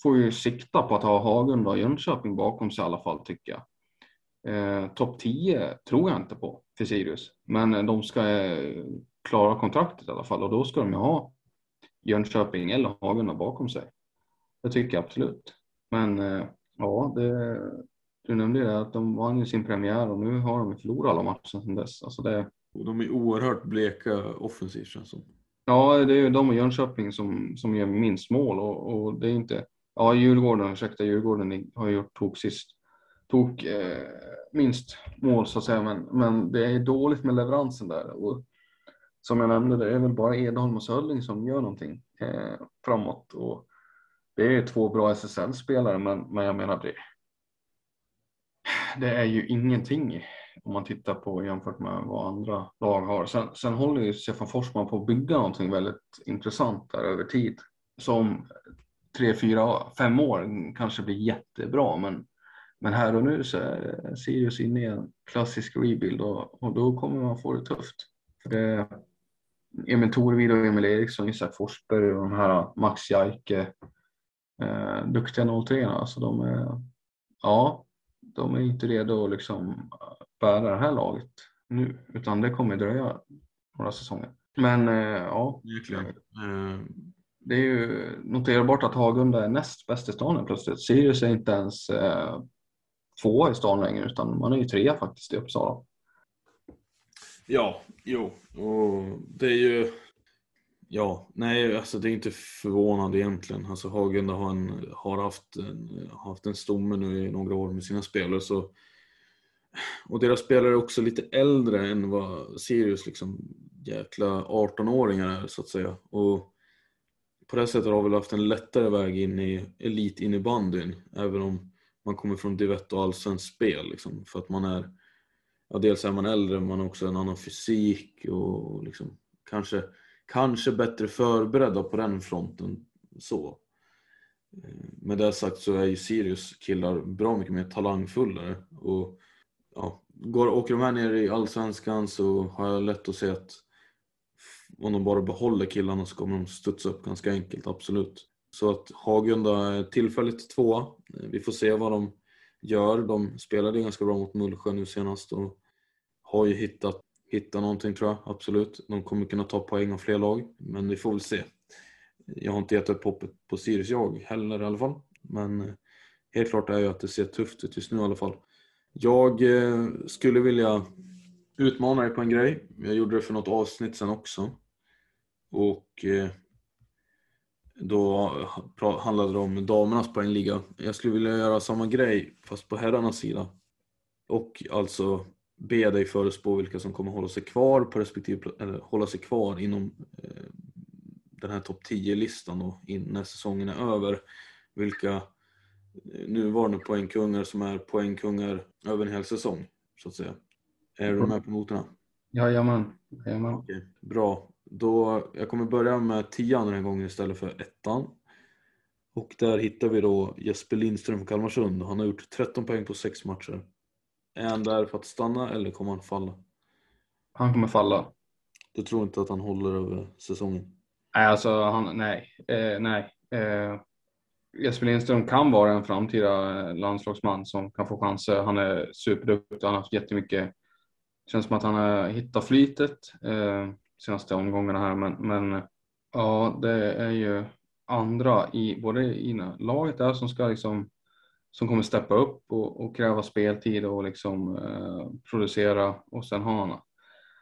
får ju sikta på att ha Hagunda och Jönköping bakom sig i alla fall tycker jag. Eh, Topp 10 tror jag inte på för Sirius, men de ska eh, klara kontraktet i alla fall och då ska de ju ha Jönköping eller Hagunda bakom sig. Det tycker jag absolut. Men eh, ja, det, du nämnde det att de vann ju sin premiär och nu har de förlorat alla matcher sedan dess. Alltså det, och de är oerhört bleka offensivt känns som. Ja, det är de och Jönköping som, som gör minst mål och, och det är inte, ja Djurgården, ursäkta Djurgården har gjort tok sist, tok eh, minst mål så att säga, men, men det är dåligt med leveransen där och som jag nämnde, det är väl bara Edholm och Sölling som gör någonting eh, framåt och det är två bra SSL-spelare, men, men jag menar det. Det är ju ingenting om man tittar på jämfört med vad andra lag har. Sen, sen håller ju Stefan Forsman på att bygga någonting väldigt intressant där över tid. Som tre, fyra, fem år kanske blir jättebra men, men här och nu så är Sirius inne i en klassisk rebuild och, och då kommer man få det tufft. För det Emil Torvid och Emil Eriksson, Isak Forsberg och de här Max Jaike, eh, duktiga 03 alltså de är, ja, de är inte redo att liksom bära det här laget nu, utan det kommer dröja några säsonger. Men eh, ja, eh, det är ju noterbart att Hagunda är näst bäst i stan plötsligt. Sirius är inte ens eh, tvåa i stan längre, utan man är ju trea faktiskt i Uppsala. Ja, jo, och det är ju Ja, nej, alltså det är inte förvånande egentligen. Alltså Hagunda har, en, har haft, en, haft en stomme nu i några år med sina spelare. Så, och deras spelare är också lite äldre än vad Sirius liksom jäkla 18-åringar är så att säga. Och på det sättet har vi haft en lättare väg in i elitinnebandyn. Även om man kommer från divett och allsvenskt spel. Liksom, för att man är, ja dels är man äldre men man har också en annan fysik och liksom, kanske kanske bättre förberedda på den fronten så. Eh, med det sagt så är ju Sirius killar bra mycket mer talangfullare och ja, går, åker de här ner i Allsvenskan så har jag lätt att se att om de bara behåller killarna så kommer de studsa upp ganska enkelt, absolut. Så att Hagunda är tillfälligt tvåa. Vi får se vad de gör. De spelade ganska bra mot Mullsjö nu senast och har ju hittat, hittat någonting tror jag, absolut. De kommer kunna ta poäng av fler lag, men vi får väl se. Jag har inte gett upp hoppet på Sirius jag heller i alla fall. Men eh, helt klart är ju att det ser tufft ut just nu i alla fall. Jag eh, skulle vilja utmana dig på en grej. Jag gjorde det för något avsnitt sen också. Och eh, då handlade det om damernas poängliga. Jag skulle vilja göra samma grej fast på herrarnas sida. Och alltså be dig förespå vilka som kommer hålla sig kvar på respektive eller hålla sig kvar inom eh, den här topp 10-listan då när säsongen är över. Vilka eh, nuvarande poängkungar som är poängkungar över en hel säsong så att säga. Är du med på noterna? Jajamän. Jajamän. Okej, bra. Då, jag kommer börja med tian den här gången istället för ettan. Och där hittar vi då Jesper Lindström från Kalmarsund. Han har gjort 13 poäng på 6 matcher. Är han där för att stanna eller kommer han falla? Han kommer falla. Du tror inte att han håller över säsongen? Nej, alltså han, nej, eh, nej. Eh, Jesper Lindström kan vara en framtida eh, landslagsman som kan få chanser. Han är superduktig, han har haft jättemycket. Det känns som att han har hittat flytet eh, senaste omgångarna här, men, men ja, det är ju andra i både i laget där som ska liksom som kommer steppa upp och, och kräva speltid och liksom eh, producera och sen har han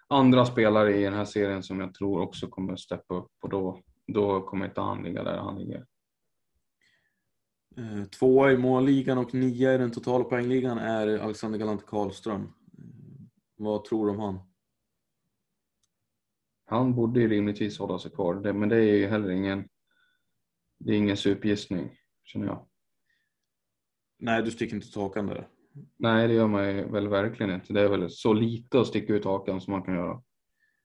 andra spelare i den här serien som jag tror också kommer steppa upp och då, då kommer inte han ligga där han ligger. Eh, tvåa i målligan och nia i den totala poängligan är Alexander Galant Karlström. Eh, vad tror du om han? Han borde ju rimligtvis hålla sig kvar, men det är ju heller ingen, det är ingen supergissning känner jag. Nej, du sticker inte ut hakan där? Nej, det gör man ju väl verkligen inte. Det är väl så lite att sticka ut hakan som man kan göra.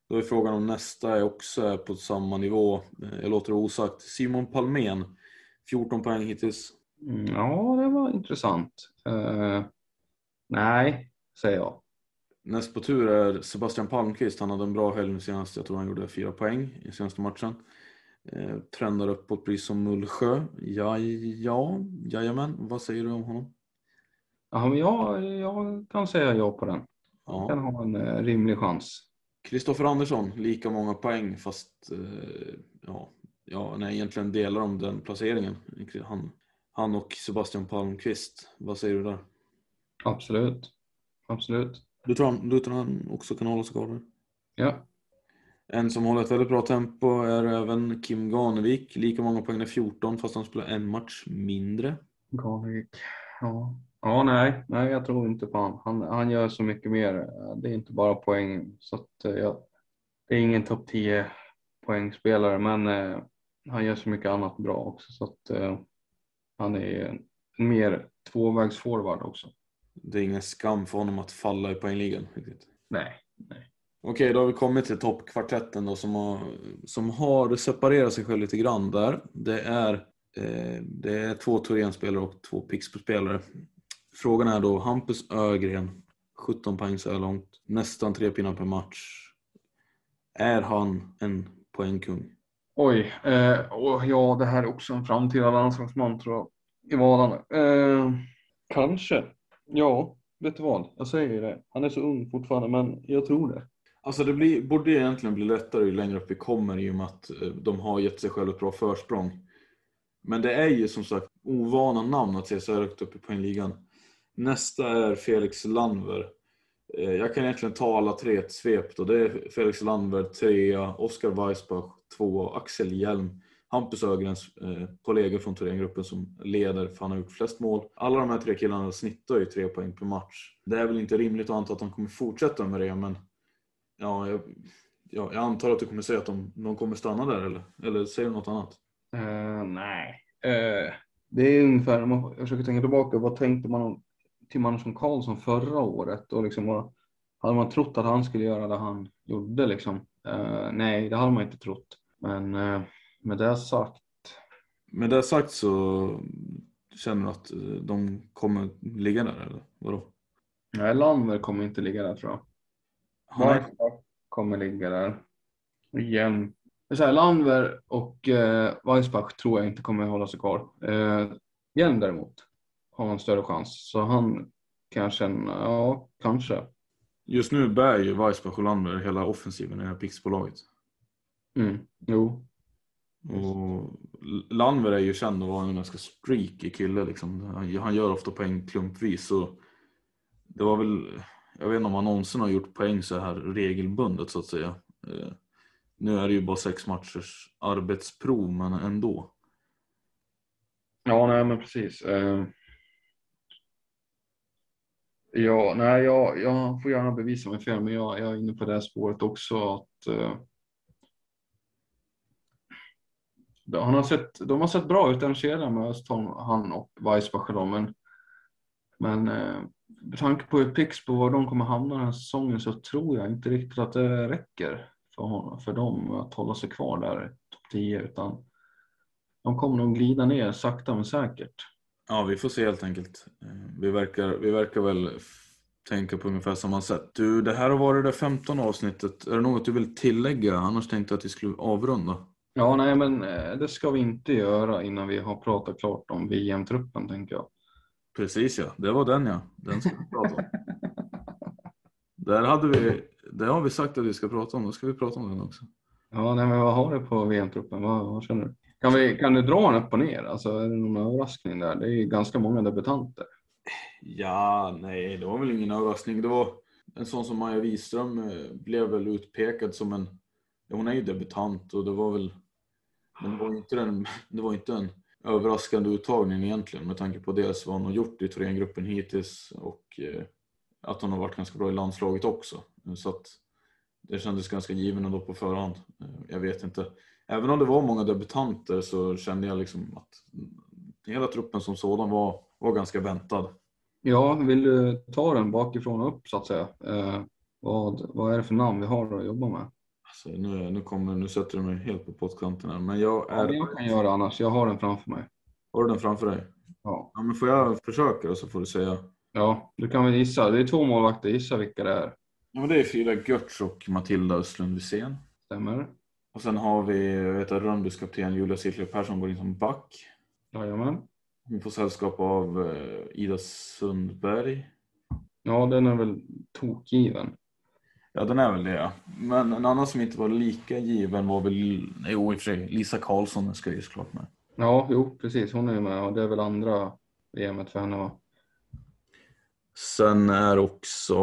Då är frågan om nästa är också på samma nivå. Jag låter det osagt. Simon Palmén, 14 poäng hittills. Mm, ja, det var intressant. Uh, nej, säger jag. Näst på tur är Sebastian Palmqvist. Han hade en bra helg senast. Jag tror han gjorde fyra poäng i senaste matchen. Eh, trendar uppåt precis som Mullsjö. Ja, ja, jajamän. Vad säger du om honom? Ja, men jag, jag kan säga ja på den. Ja. kan ha en eh, rimlig chans. Kristoffer Andersson, lika många poäng fast eh, ja, ja, nej, egentligen delar de den placeringen. Han, han och Sebastian Palmqvist. Vad säger du där? Absolut. Absolut. Du tror han, du tror han också kan hålla sig kvar där? Ja. En som håller ett väldigt bra tempo är även Kim Ganevik. Lika många poäng är 14 fast han spelar en match mindre. Ganevik, ja. Ja, nej, nej, jag tror inte på han. han. Han gör så mycket mer. Det är inte bara poäng. Så att, eh, ja, det är ingen topp 10 poängspelare, men eh, han gör så mycket annat bra också. Så att, eh, han är mer tvåvägsforward också. Det är ingen skam för honom att falla i poängligan? Riktigt. Nej, nej. Okej, då har vi kommit till toppkvartetten då som har, som har separerat sig själv lite grann där. Det är, eh, det är två Thorén-spelare och två Pixbo-spelare. Frågan är då Hampus Ögren, 17 poäng så här långt, nästan tre pinnar per match. Är han en poängkung? Oj, eh, och ja det här är också en framtida landslagsman tror jag i vadan. Eh, kanske. Ja, vet du vad? Jag säger det. Han är så ung fortfarande, men jag tror det. Alltså det blir, borde egentligen bli lättare ju längre upp vi kommer i och med att eh, de har gett sig själva ett bra försprång. Men det är ju som sagt ovana namn att se så här högt upp i poängligan. Nästa är Felix Landver. Eh, jag kan egentligen ta alla tre ett svep då. Det är Felix Landver trea, Oskar Weissbach tvåa, Axel Hjelm, Hampus Ögrens eh, kollegor från Thorengruppen som leder för han har gjort flest mål. Alla de här tre killarna snittar ju tre poäng per match. Det är väl inte rimligt att anta att de kommer fortsätta med det men ja, jag, ja, jag antar att du kommer säga att de, de kommer stanna där eller, eller säger du något annat? Uh, nej, uh, det är ungefär, om jag försöker tänka tillbaka, vad tänkte man om Tim Andersson Karlsson förra året och liksom vad, hade man trott att han skulle göra det han gjorde liksom? Uh, nej, det hade man inte trott. Men med det sagt. Med det sagt så känner du att de kommer ligga där eller vadå? Nej, Landver kommer inte ligga där tror jag. Mark kommer ligga där. Igen. Så här, Landver och eh, Weissbach tror jag inte kommer hålla sig kvar. Eh, Hjelm däremot har en större chans. Så han kan jag känna, ja, kanske. Just nu bär ju Weissbach och Landberg hela offensiven i det här Pixbolaget. Mm, jo. Och Landver är ju känd att vara en ganska streaky kille liksom. Han gör ofta poäng klumpvis. Så det var väl, jag vet inte om han någonsin har gjort poäng så här regelbundet så att säga. Eh, nu är det ju bara sex matchers arbetsprov men ändå. Ja, nej men precis. Eh, ja, nej, jag, jag får gärna bevisa mig fel, men jag, jag är inne på det här spåret också. att eh, han har sett, De har sett bra ut den kedjan med Östholm, han och Weissbacher. Men, men eh, med tanke på hur Pixbo var de kommer hamna den här säsongen så tror jag inte riktigt att det räcker för, honom, för dem att hålla sig kvar där i topp 10. Utan de kommer nog glida ner sakta men säkert. Ja, vi får se helt enkelt. Eh, vi verkar, vi verkar väl tänka på ungefär samma sätt. Du, det här har varit det 15 avsnittet. Är det något du vill tillägga? Annars tänkte jag att vi skulle avrunda. Ja, nej, men eh, det ska vi inte göra innan vi har pratat klart om VM-truppen, tänker jag. Precis ja, det var den ja. Den ska vi prata om. Där hade vi, det har vi sagt att vi ska prata om, då ska vi prata om den också. Ja, nej, men vad har du på VM-truppen? Vad, vad, känner du? Kan, vi, kan du dra den upp och ner? Alltså, är det någon överraskning där? Det är ganska många debutanter. Ja, nej, det var väl ingen överraskning. Det var en sån som Maja Wiström eh, blev väl utpekad som en, hon är ju debutant och det var väl, men det var inte en, det var inte en överraskande uttagning egentligen med tanke på dels vad hon har gjort i Thorengruppen hittills och eh, att hon har varit ganska bra i landslaget också. Så att det kändes ganska given ändå på förhand. Eh, jag vet inte. Även om det var många debutanter så kände jag liksom att hela truppen som sådan var, var ganska väntad. Ja, vill du ta den bakifrån och upp så att säga? Eh, vad, vad är det för namn vi har att jobba med? Alltså, nu, nu, kommer, nu sätter du mig helt på pottkanten här, men jag är... Ja, jag kan göra annars, jag har den framför mig. Har du den framför dig? Ja. ja men får jag försöka och så får du säga? Ja, du kan väl gissa. Det är två målvakter, gissa vilka det är. Ja, men det är Frida Görtz och Matilda Östlund Wisén. Stämmer. Och sen har vi vet, Rönnbys kapten Julia Silvia Persson går in som back. Jajamän. Hon får sällskap av eh, Ida Sundberg. Ja, den är väl tokgiven. Ja, den är väl det. Ja. Men en annan som inte var lika given var väl, jo i och för sig, Lisa Karlsson ska ju såklart med. Ja, jo precis. Hon är ju med och det är väl andra VMet för henne va? Sen är också,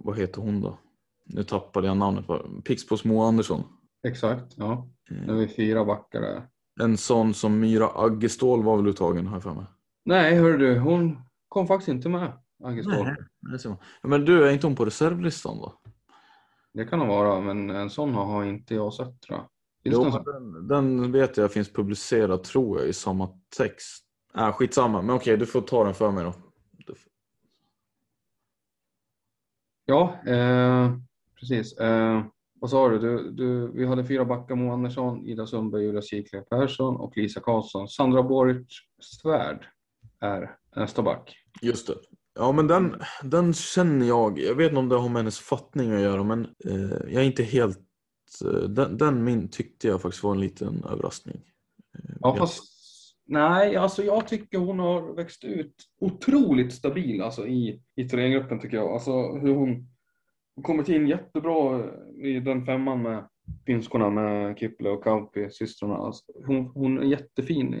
vad heter hon då? Nu tappade jag namnet. Pixbos Moa Andersson. Exakt, ja. Nu är vi fyra backar där. En sån som Myra Aggestål var väl uttagen har jag för mig. Nej, hör du, hon kom faktiskt inte med. Aggestål. Nej, det ser man. Men du, är inte hon på reservlistan då? Det kan hon vara, men en sån har inte jag sett tror jag. Finns Jo, den, den vet jag finns publicerad tror jag i samma text. Äh, skitsamma, men okej du får ta den för mig då. Ja, eh, precis. Eh, vad sa du? Du, du? Vi hade fyra backar, Mo Andersson, Ida Sundberg, Julia Sikle Persson och Lisa Karlsson. Sandra Boric Svärd är nästa back. Just det. Ja men den, den känner jag, jag vet inte om det har med hennes fattning att göra men eh, jag är inte helt, eh, den, den min tyckte jag faktiskt var en liten överraskning. Eh, Ja, fast nej, alltså jag tycker hon har växt ut otroligt stabil alltså i, i Thorengruppen tycker jag. Alltså hur hon hon kommit in jättebra i den femman med finskorna med Kiple och Kauppi, systrarna. Alltså, hon, hon är jättefin.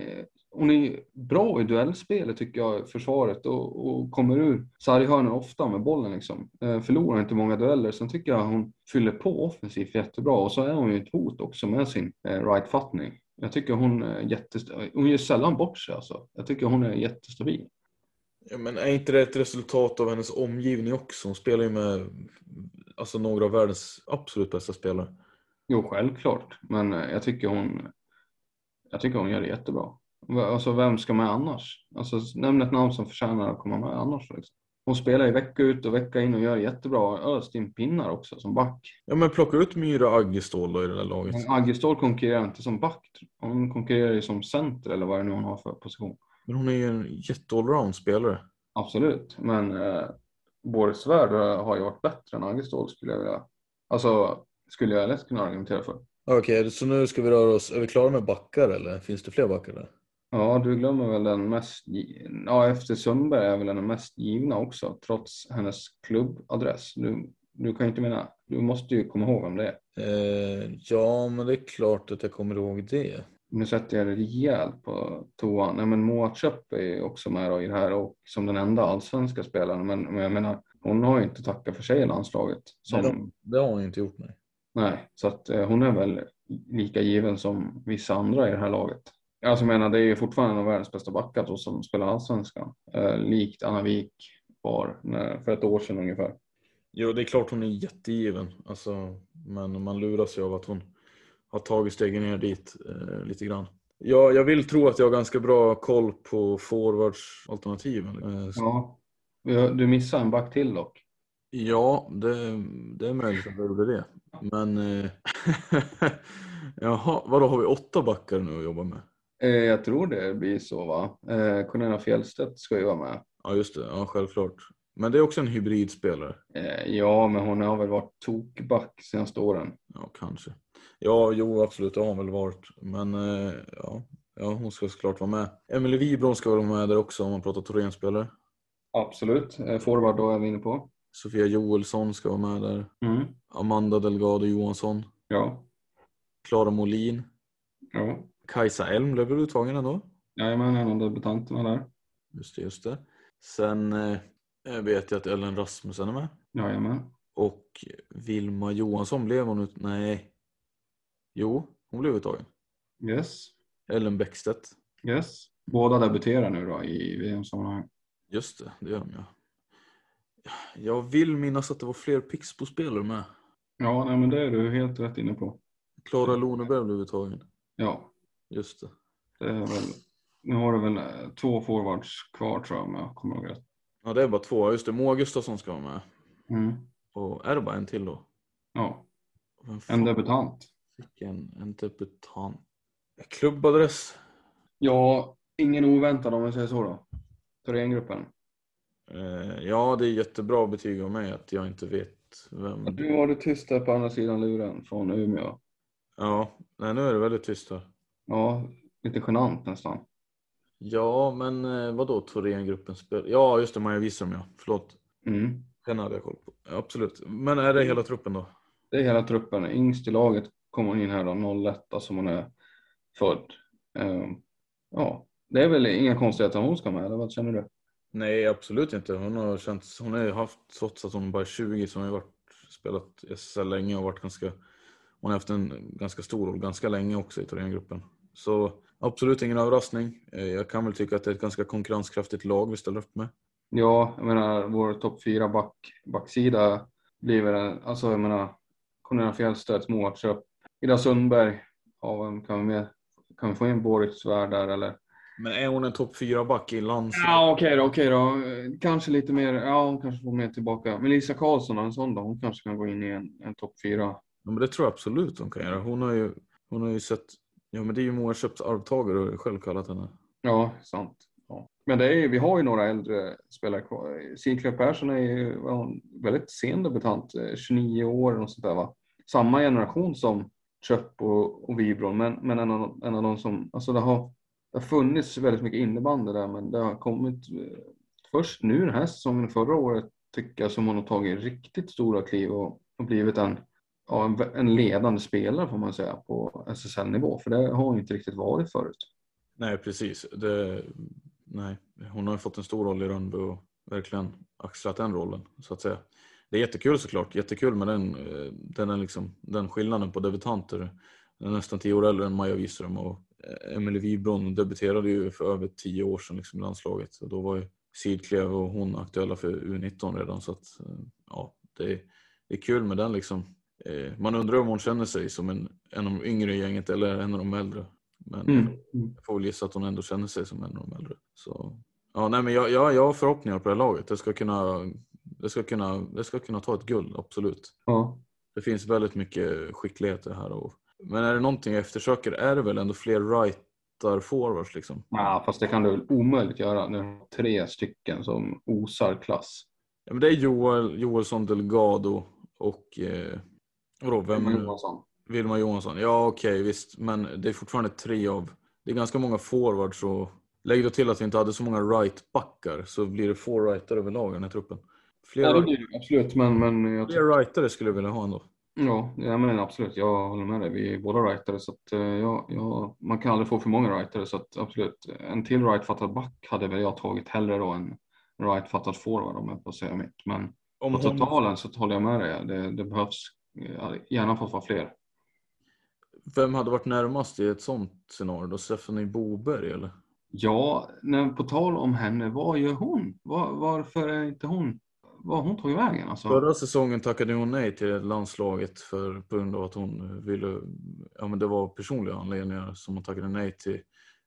Hon är bra i duellspelet tycker jag, försvaret och, och kommer ur sarghörnen ofta med bollen liksom. Eh, förlorar inte många dueller. Sen tycker jag hon fyller på offensivt jättebra och så är hon ju ett hot också med sin eh, right-fattning. Jag tycker hon är jättestabil. Hon gör sällan bort sig alltså. Jag tycker hon är jättestabil. Ja, men är inte det ett resultat av hennes omgivning också? Hon spelar ju med alltså, några av världens absolut bästa spelare. Jo, självklart. Men eh, jag tycker hon, jag tycker hon gör det jättebra. Alltså vem ska med annars? Alltså nämn ett namn som förtjänar att komma med annars. Liksom. Hon spelar ju vecka ut och vecka in och gör jättebra. Öst in pinnar också som back. Ja men plocka ut Myra Aggestål då i det där laget. Men Aggestål konkurrerar inte som back. Hon konkurrerar ju som center eller vad det nu hon har för position. Men hon är ju en jätte-allround spelare. Absolut, men eh, Boris Svärd har ju varit bättre än Aggestål skulle jag vilja. Alltså skulle jag lätt kunna argumentera för. Okej, så nu ska vi röra oss. Är vi klara med backar eller finns det fler backar där? Ja, du glömmer väl den mest, ja efter Sundberg är väl den mest givna också, trots hennes klubbadress. Du, du kan ju inte mena, du måste ju komma ihåg om det är. Eh, ja, men det är klart att jag kommer ihåg det. Nu sätter jag det rejält på toan. Nej, men Moa Köpp är också med då i det här och som den enda allsvenska spelaren. Men, men jag menar, hon har ju inte tackat för sig i landslaget. Som, Nej, de, det har hon inte gjort, nej. nej, så att eh, hon är väl lika given som vissa andra i det här laget. Alltså jag menar, det är ju fortfarande en av världens bästa backar då, som spelar allsvenskan. Eh, likt Anna Wik var när, för ett år sedan ungefär. Jo, det är klart hon är jättegiven. Alltså, men man luras ju av att hon har tagit stegen ner dit eh, lite grann. Ja, jag vill tro att jag har ganska bra koll på forwardsalternativen. Eh, Ja, du missade en back till dock. Ja, det, det är möjligt att jag gjorde det. Men eh, jaha, vadå har vi åtta backar nu att jobba med? Eh, jag tror det blir så va. Eh, Cornelia Fjellstedt ska ju vara med. Ja, just det. Ja, självklart. Men det är också en hybridspelare. Eh, ja, men hon har väl varit tokback senaste åren. Ja, kanske. Ja, jo, absolut. Det har hon väl varit. Men ja, ja, hon ska såklart vara med. Emelie Wibron ska väl vara med där också om man pratar Thorén-spelare. Absolut. Forward då är vi inne på. Sofia Joelsson ska vara med där. Mm. Amanda Delgado Johansson. Ja. Klara Molin. Ja. Kajsa Elm blev väl uttagen ändå? Jajamän, en av debutanterna där. Just det, just det. Sen eh, vet jag att Ellen Rasmussen är med. Jajamän. Och Vilma Johansson blev hon ut... Nej. Jo, hon blev uttagen. Yes. Ellen Bäckstedt. Yes. Båda debuterar nu då i VM-sammanhang. Just det, det gör de ja. Jag vill minnas att det var fler Pixbo-spelare med. Ja, nej, men det är du helt rätt inne på. Klara Loneberg blev uttagen. Ja, Just det. det väl. Nu har du väl eh, två forwards kvar tror jag om jag kommer ihåg rätt. Ja, det är bara två. Just det, Moa Gustafsson ska vara med. Mm. Och är det bara en till då? Ja, en debutant. fick en, en debutant? Klubbadress? Ja, ingen oväntad om vi säger så då. Thorengruppen. Eh, ja, det är jättebra betyg av mig att jag inte vet vem. Du var det tyst där på andra sidan luren från Umeå. Ja, nej, nu är det väldigt tyst här. Ja, lite genant nästan. Ja, men eh, vadå Thorengruppen spel? Ja, just det, Maja Wieström ja. Förlåt. Mm. Den hade jag koll på. Absolut. Men är det hela truppen då? Det är hela truppen. Yngst i laget kommer in här då, 01 som hon är född. Ehm, ja, det är väl inga konstigheter om hon ska med, eller vad känner du? Nej, absolut inte. Hon har känts, hon har ju haft, trots att hon bara är 20, så hon har varit, spelat SSL länge och varit ganska, hon har haft en ganska stor roll ganska länge också i Thorengruppen. Så absolut ingen överraskning. Eh, Jag kan väl tycka att det är ett ganska konkurrenskraftigt lag vi ställer upp med. Ja, jag menar vår topp fyra back, backsida blir väl, en- alltså jag menar Cornelia Fjellstedt, Moa Ida Sundberg, ja, vem kan vi med? Kan vi få in Boris Svärd där eller? Men är hon en topp fyra back i lands... Ja, okej då, okej då. Eh, Kanske lite mer, ja hon kanske får mer tillbaka. Men Lisa Karlsson, en sån då, hon kanske kan gå in i en, en topp fyra. Ja, men det tror jag absolut hon kan göra. Hon har ju, hon har ju sett, ja men det är ju Moa Köps arvtagare och själv kallat henne. Ja, sant. Ja. Men det är, vi har ju några äldre spelare kvar. Sinclair Persson är ju vad hon, väldigt sen debutant, eh, 29 år och sånt där va. Samma generation som Köpp och, och Wibron, men, men en, av, en av de som, alltså det har, det har funnits väldigt mycket innebandy där, men det har kommit eh, först nu den här säsongen, förra året, tycker jag, som hon har tagit riktigt stora kliv och, och blivit en, ja, en, en ledande spelare får man säga på SSL-nivå, för det har hon inte riktigt varit förut. Nej precis. Det, nej. Hon har ju fått en stor roll i Rönnby och verkligen axlat den rollen så att säga. Det är jättekul såklart. Jättekul med den, eh, den, är liksom, den skillnaden på debutanter. Den är nästan tio år äldre än Maja Wiström. och eh, Emelie Wibron debuterade ju för över tio år sedan liksom, i landslaget. Och då var ju Sidklev och hon aktuella för U19 redan så att eh, ja, det är, det är kul med den liksom. Eh, Man undrar om hon känner sig som en, en av de yngre i gänget eller en av de äldre. Men Mm. jag får väl gissa att hon ändå känner sig som en av de äldre. Så, ja, nej, men jag, jag, jag har förhoppningar på det här laget. Det ska, kunna, det, ska kunna, det ska kunna ta ett guld, absolut. Ja. Det finns väldigt mycket skicklighet det här. Och, men är det någonting jag eftersöker är det väl ändå fler rightar forwards liksom. Ja, fast det kan du väl omöjligt göra. Nu har du tre stycken som osar klass. Ja, men det är Joel, Joelsson Delgado och eh, vadå, vem, Emma Johansson. Vilma Johansson, ja okej okay, visst, men det är fortfarande tre av, det är ganska många forwards och lägg då till att vi inte hade så många right-backar så blir det få rightare överlag i den här truppen. Fler, ja, det blir det absolut, men... men jag fler rightare skulle jag vilja ha ändå. Ja, ja men absolut, jag håller med dig. Vi är båda rightare så att uh, ja, ja, man kan aldrig få för många rightare så att absolut. En till rightfattad back hade väl jag tagit hellre då än rightfattad forward om jag får säga mitt. Men om på totalen så håller jag med dig. Det, det behövs gärna fått vara fler. Vem hade varit närmast i ett sånt scenario då? Stephanie Boberg eller? Ja, när, på tal om henne, vad gör hon? Var, varför är inte hon vad hon tagit vägen? Alltså? Förra säsongen tackade hon nej till landslaget för, på grund av att hon ville, ja men det var personliga anledningar som hon tackade nej till.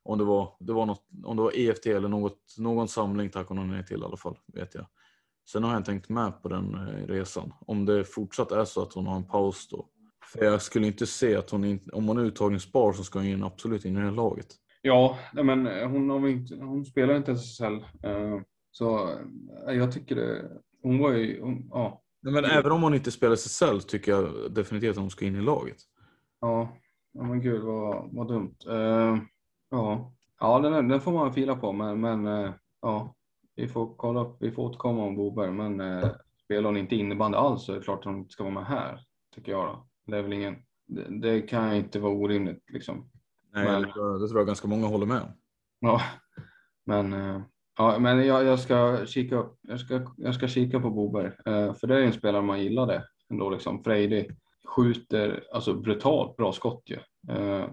Om det var, det var, något, om det var EFT eller något, någon samling tackade hon nej till i alla fall, vet jag. Sen har jag tänkt med på den eh, resan. Om det fortsatt är så att hon har en paus då. För jag skulle inte se att hon, inte, om hon är uttagningsbar så ska hon in, absolut in i det här laget. Ja, men hon, hon, inte, hon spelar inte SSL. Eh, så eh, jag tycker det, hon var ju, hon, ja. Men även om hon inte spelar SSL tycker jag definitivt att hon ska in i laget. Ja, ja men gud vad, vad dumt. Ja, ja den, den får man fila på, men, men ja, vi får kolla upp, vi får återkomma om Boberg, men uh, spelar hon inte innebandy alls så är det klart att hon ska vara med här, tycker jag då. Det är väl ingen, det, det kan inte vara orimligt liksom. Nej, men, det, tror jag, ganska många håller med om. Ja, men Ja, men jag, jag, ska kika upp. Jag ska, jag ska kika på Boberg, eh, för det är en spelare man gillade ändå liksom. Frejdig skjuter alltså brutalt bra skott ju eh,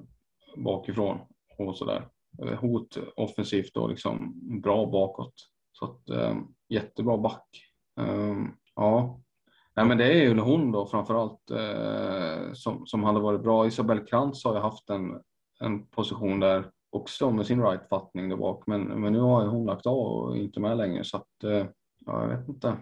bakifrån och så där. Eh, hot offensivt och liksom bra bakåt. Så att eh, jättebra back. Eh, ja, Nej, men det är ju hon då framförallt eh, som, som hade varit bra. Isabel Krantz har ju haft en, en position där också med sin right-fattning där bak. Men, men nu har hon lagt av och inte med längre så att eh, ja, jag vet inte.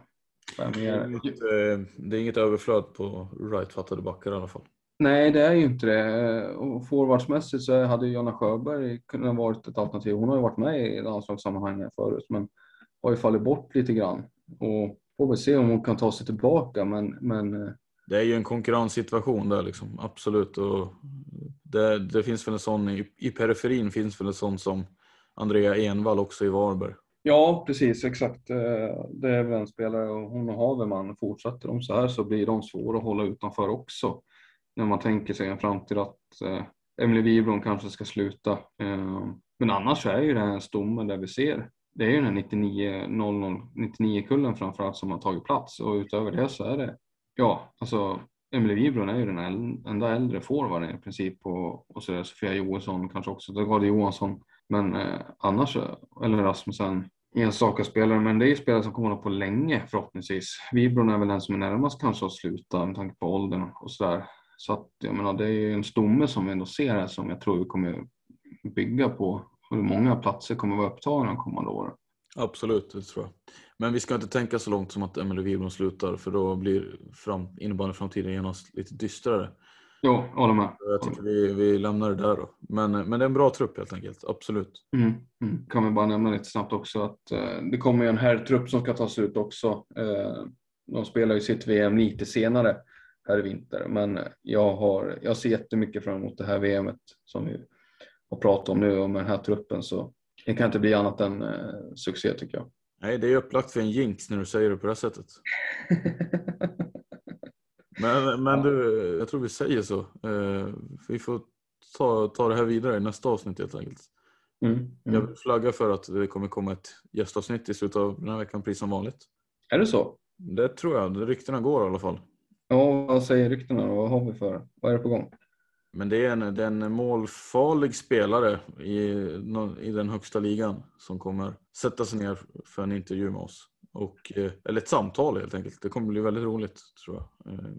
Det är, inget, eh, det är inget överflöd på right-fattade backar i alla fall. Nej, det är ju inte det. Och forwardsmässigt så hade Jonna Sjöberg kunnat varit ett alternativ. Hon har ju varit med i landslagssammanhang förut, men har ju fallit bort lite grann och får väl se om hon kan ta sig tillbaka. Men, men eh, det är ju en konkurrenssituation där liksom, absolut. Och det, det finns väl en sån, i, i periferin finns väl en sån som Andrea Envall också i Varberg. Ja, precis, exakt. Eh, det är väl en spelare och hon och Haverman, fortsätter de så här så blir de svåra att hålla utanför också. När man tänker sig en framtid att eh, Emily Wibron kanske ska sluta. Men annars så är ju det här en stomme där vi ser. Det är ju den här 99, 00, 99 kullen framförallt som har tagit plats och utöver det så är det ja, alltså Emily Wibron är ju den enda äldre forwarden i princip och, och så där, Sofia Johansson kanske också, Dagade Johansson, men eh, annars, eh, eller Rasmussen, enstaka spelare, men det är ju spelare som kommer att hålla på länge förhoppningsvis. Wibron är väl den som är närmast kanske att sluta med tanke på åldern och sådär. Så att jag menar, det är ju en stomme som vi ändå ser här som jag tror vi kommer bygga på. Hur många platser kommer vara upptagna de kommande åren. Absolut, det tror jag. Men vi ska inte tänka så långt som att Emelie Wibron slutar för då blir fram, innebandyframtiden genast lite dystrare. Jo, håller med. Jag tycker vi, vi lämnar det där då. Men, men det är en bra trupp helt enkelt, absolut. Mm, mm. Kan vi bara nämna lite snabbt också att eh, det kommer en herrtrupp som ska tas ut också. Eh, de spelar ju sitt VM lite senare här i vinter, men jag, har, jag ser jättemycket fram emot det här VMet som vi har pratat om nu och med den här truppen så det kan inte bli annat än eh, succé tycker jag. Nej, det är upplagt för en jinx när du säger det på det här sättet. men men du, jag tror vi säger så. Eh, vi får ta, ta det här vidare i nästa avsnitt helt enkelt. Mm, mm. Jag vill flagga för att det kommer komma ett gästavsnitt i slutet av den här veckan, precis som vanligt. Är det så? Det tror jag. Ryktena går i alla fall. Ja, vad säger ryktena? Vad har vi för? Vad är det på gång? Men det är en, det är en målfarlig spelare i, i den högsta ligan som kommer sätta sig ner för en intervju med oss. Och, eh, eller ett samtal helt enkelt. Det kommer bli väldigt roligt tror jag. Eh,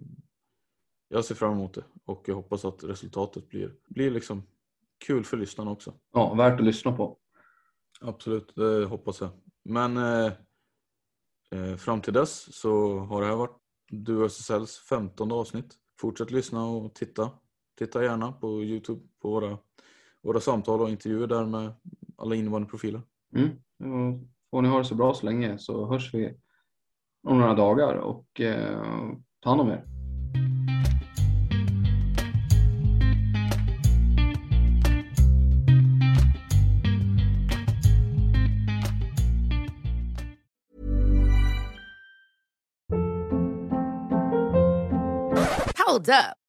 jag ser fram emot det och jag hoppas att resultatet blir, blir liksom kul för lyssnarna också. Ja, värt att lyssna på. Absolut, det hoppas jag. Men eh, eh fram till dess så har det här varit Du SSLs 15 avsnitt. Fortsätt lyssna och titta titta gärna på Youtube på våra, våra samtal och intervjuer där med alla innevarande profiler. Mm. Och ni har det så bra så länge så hörs vi om några dagar och eh, ta hand om er. Hold up.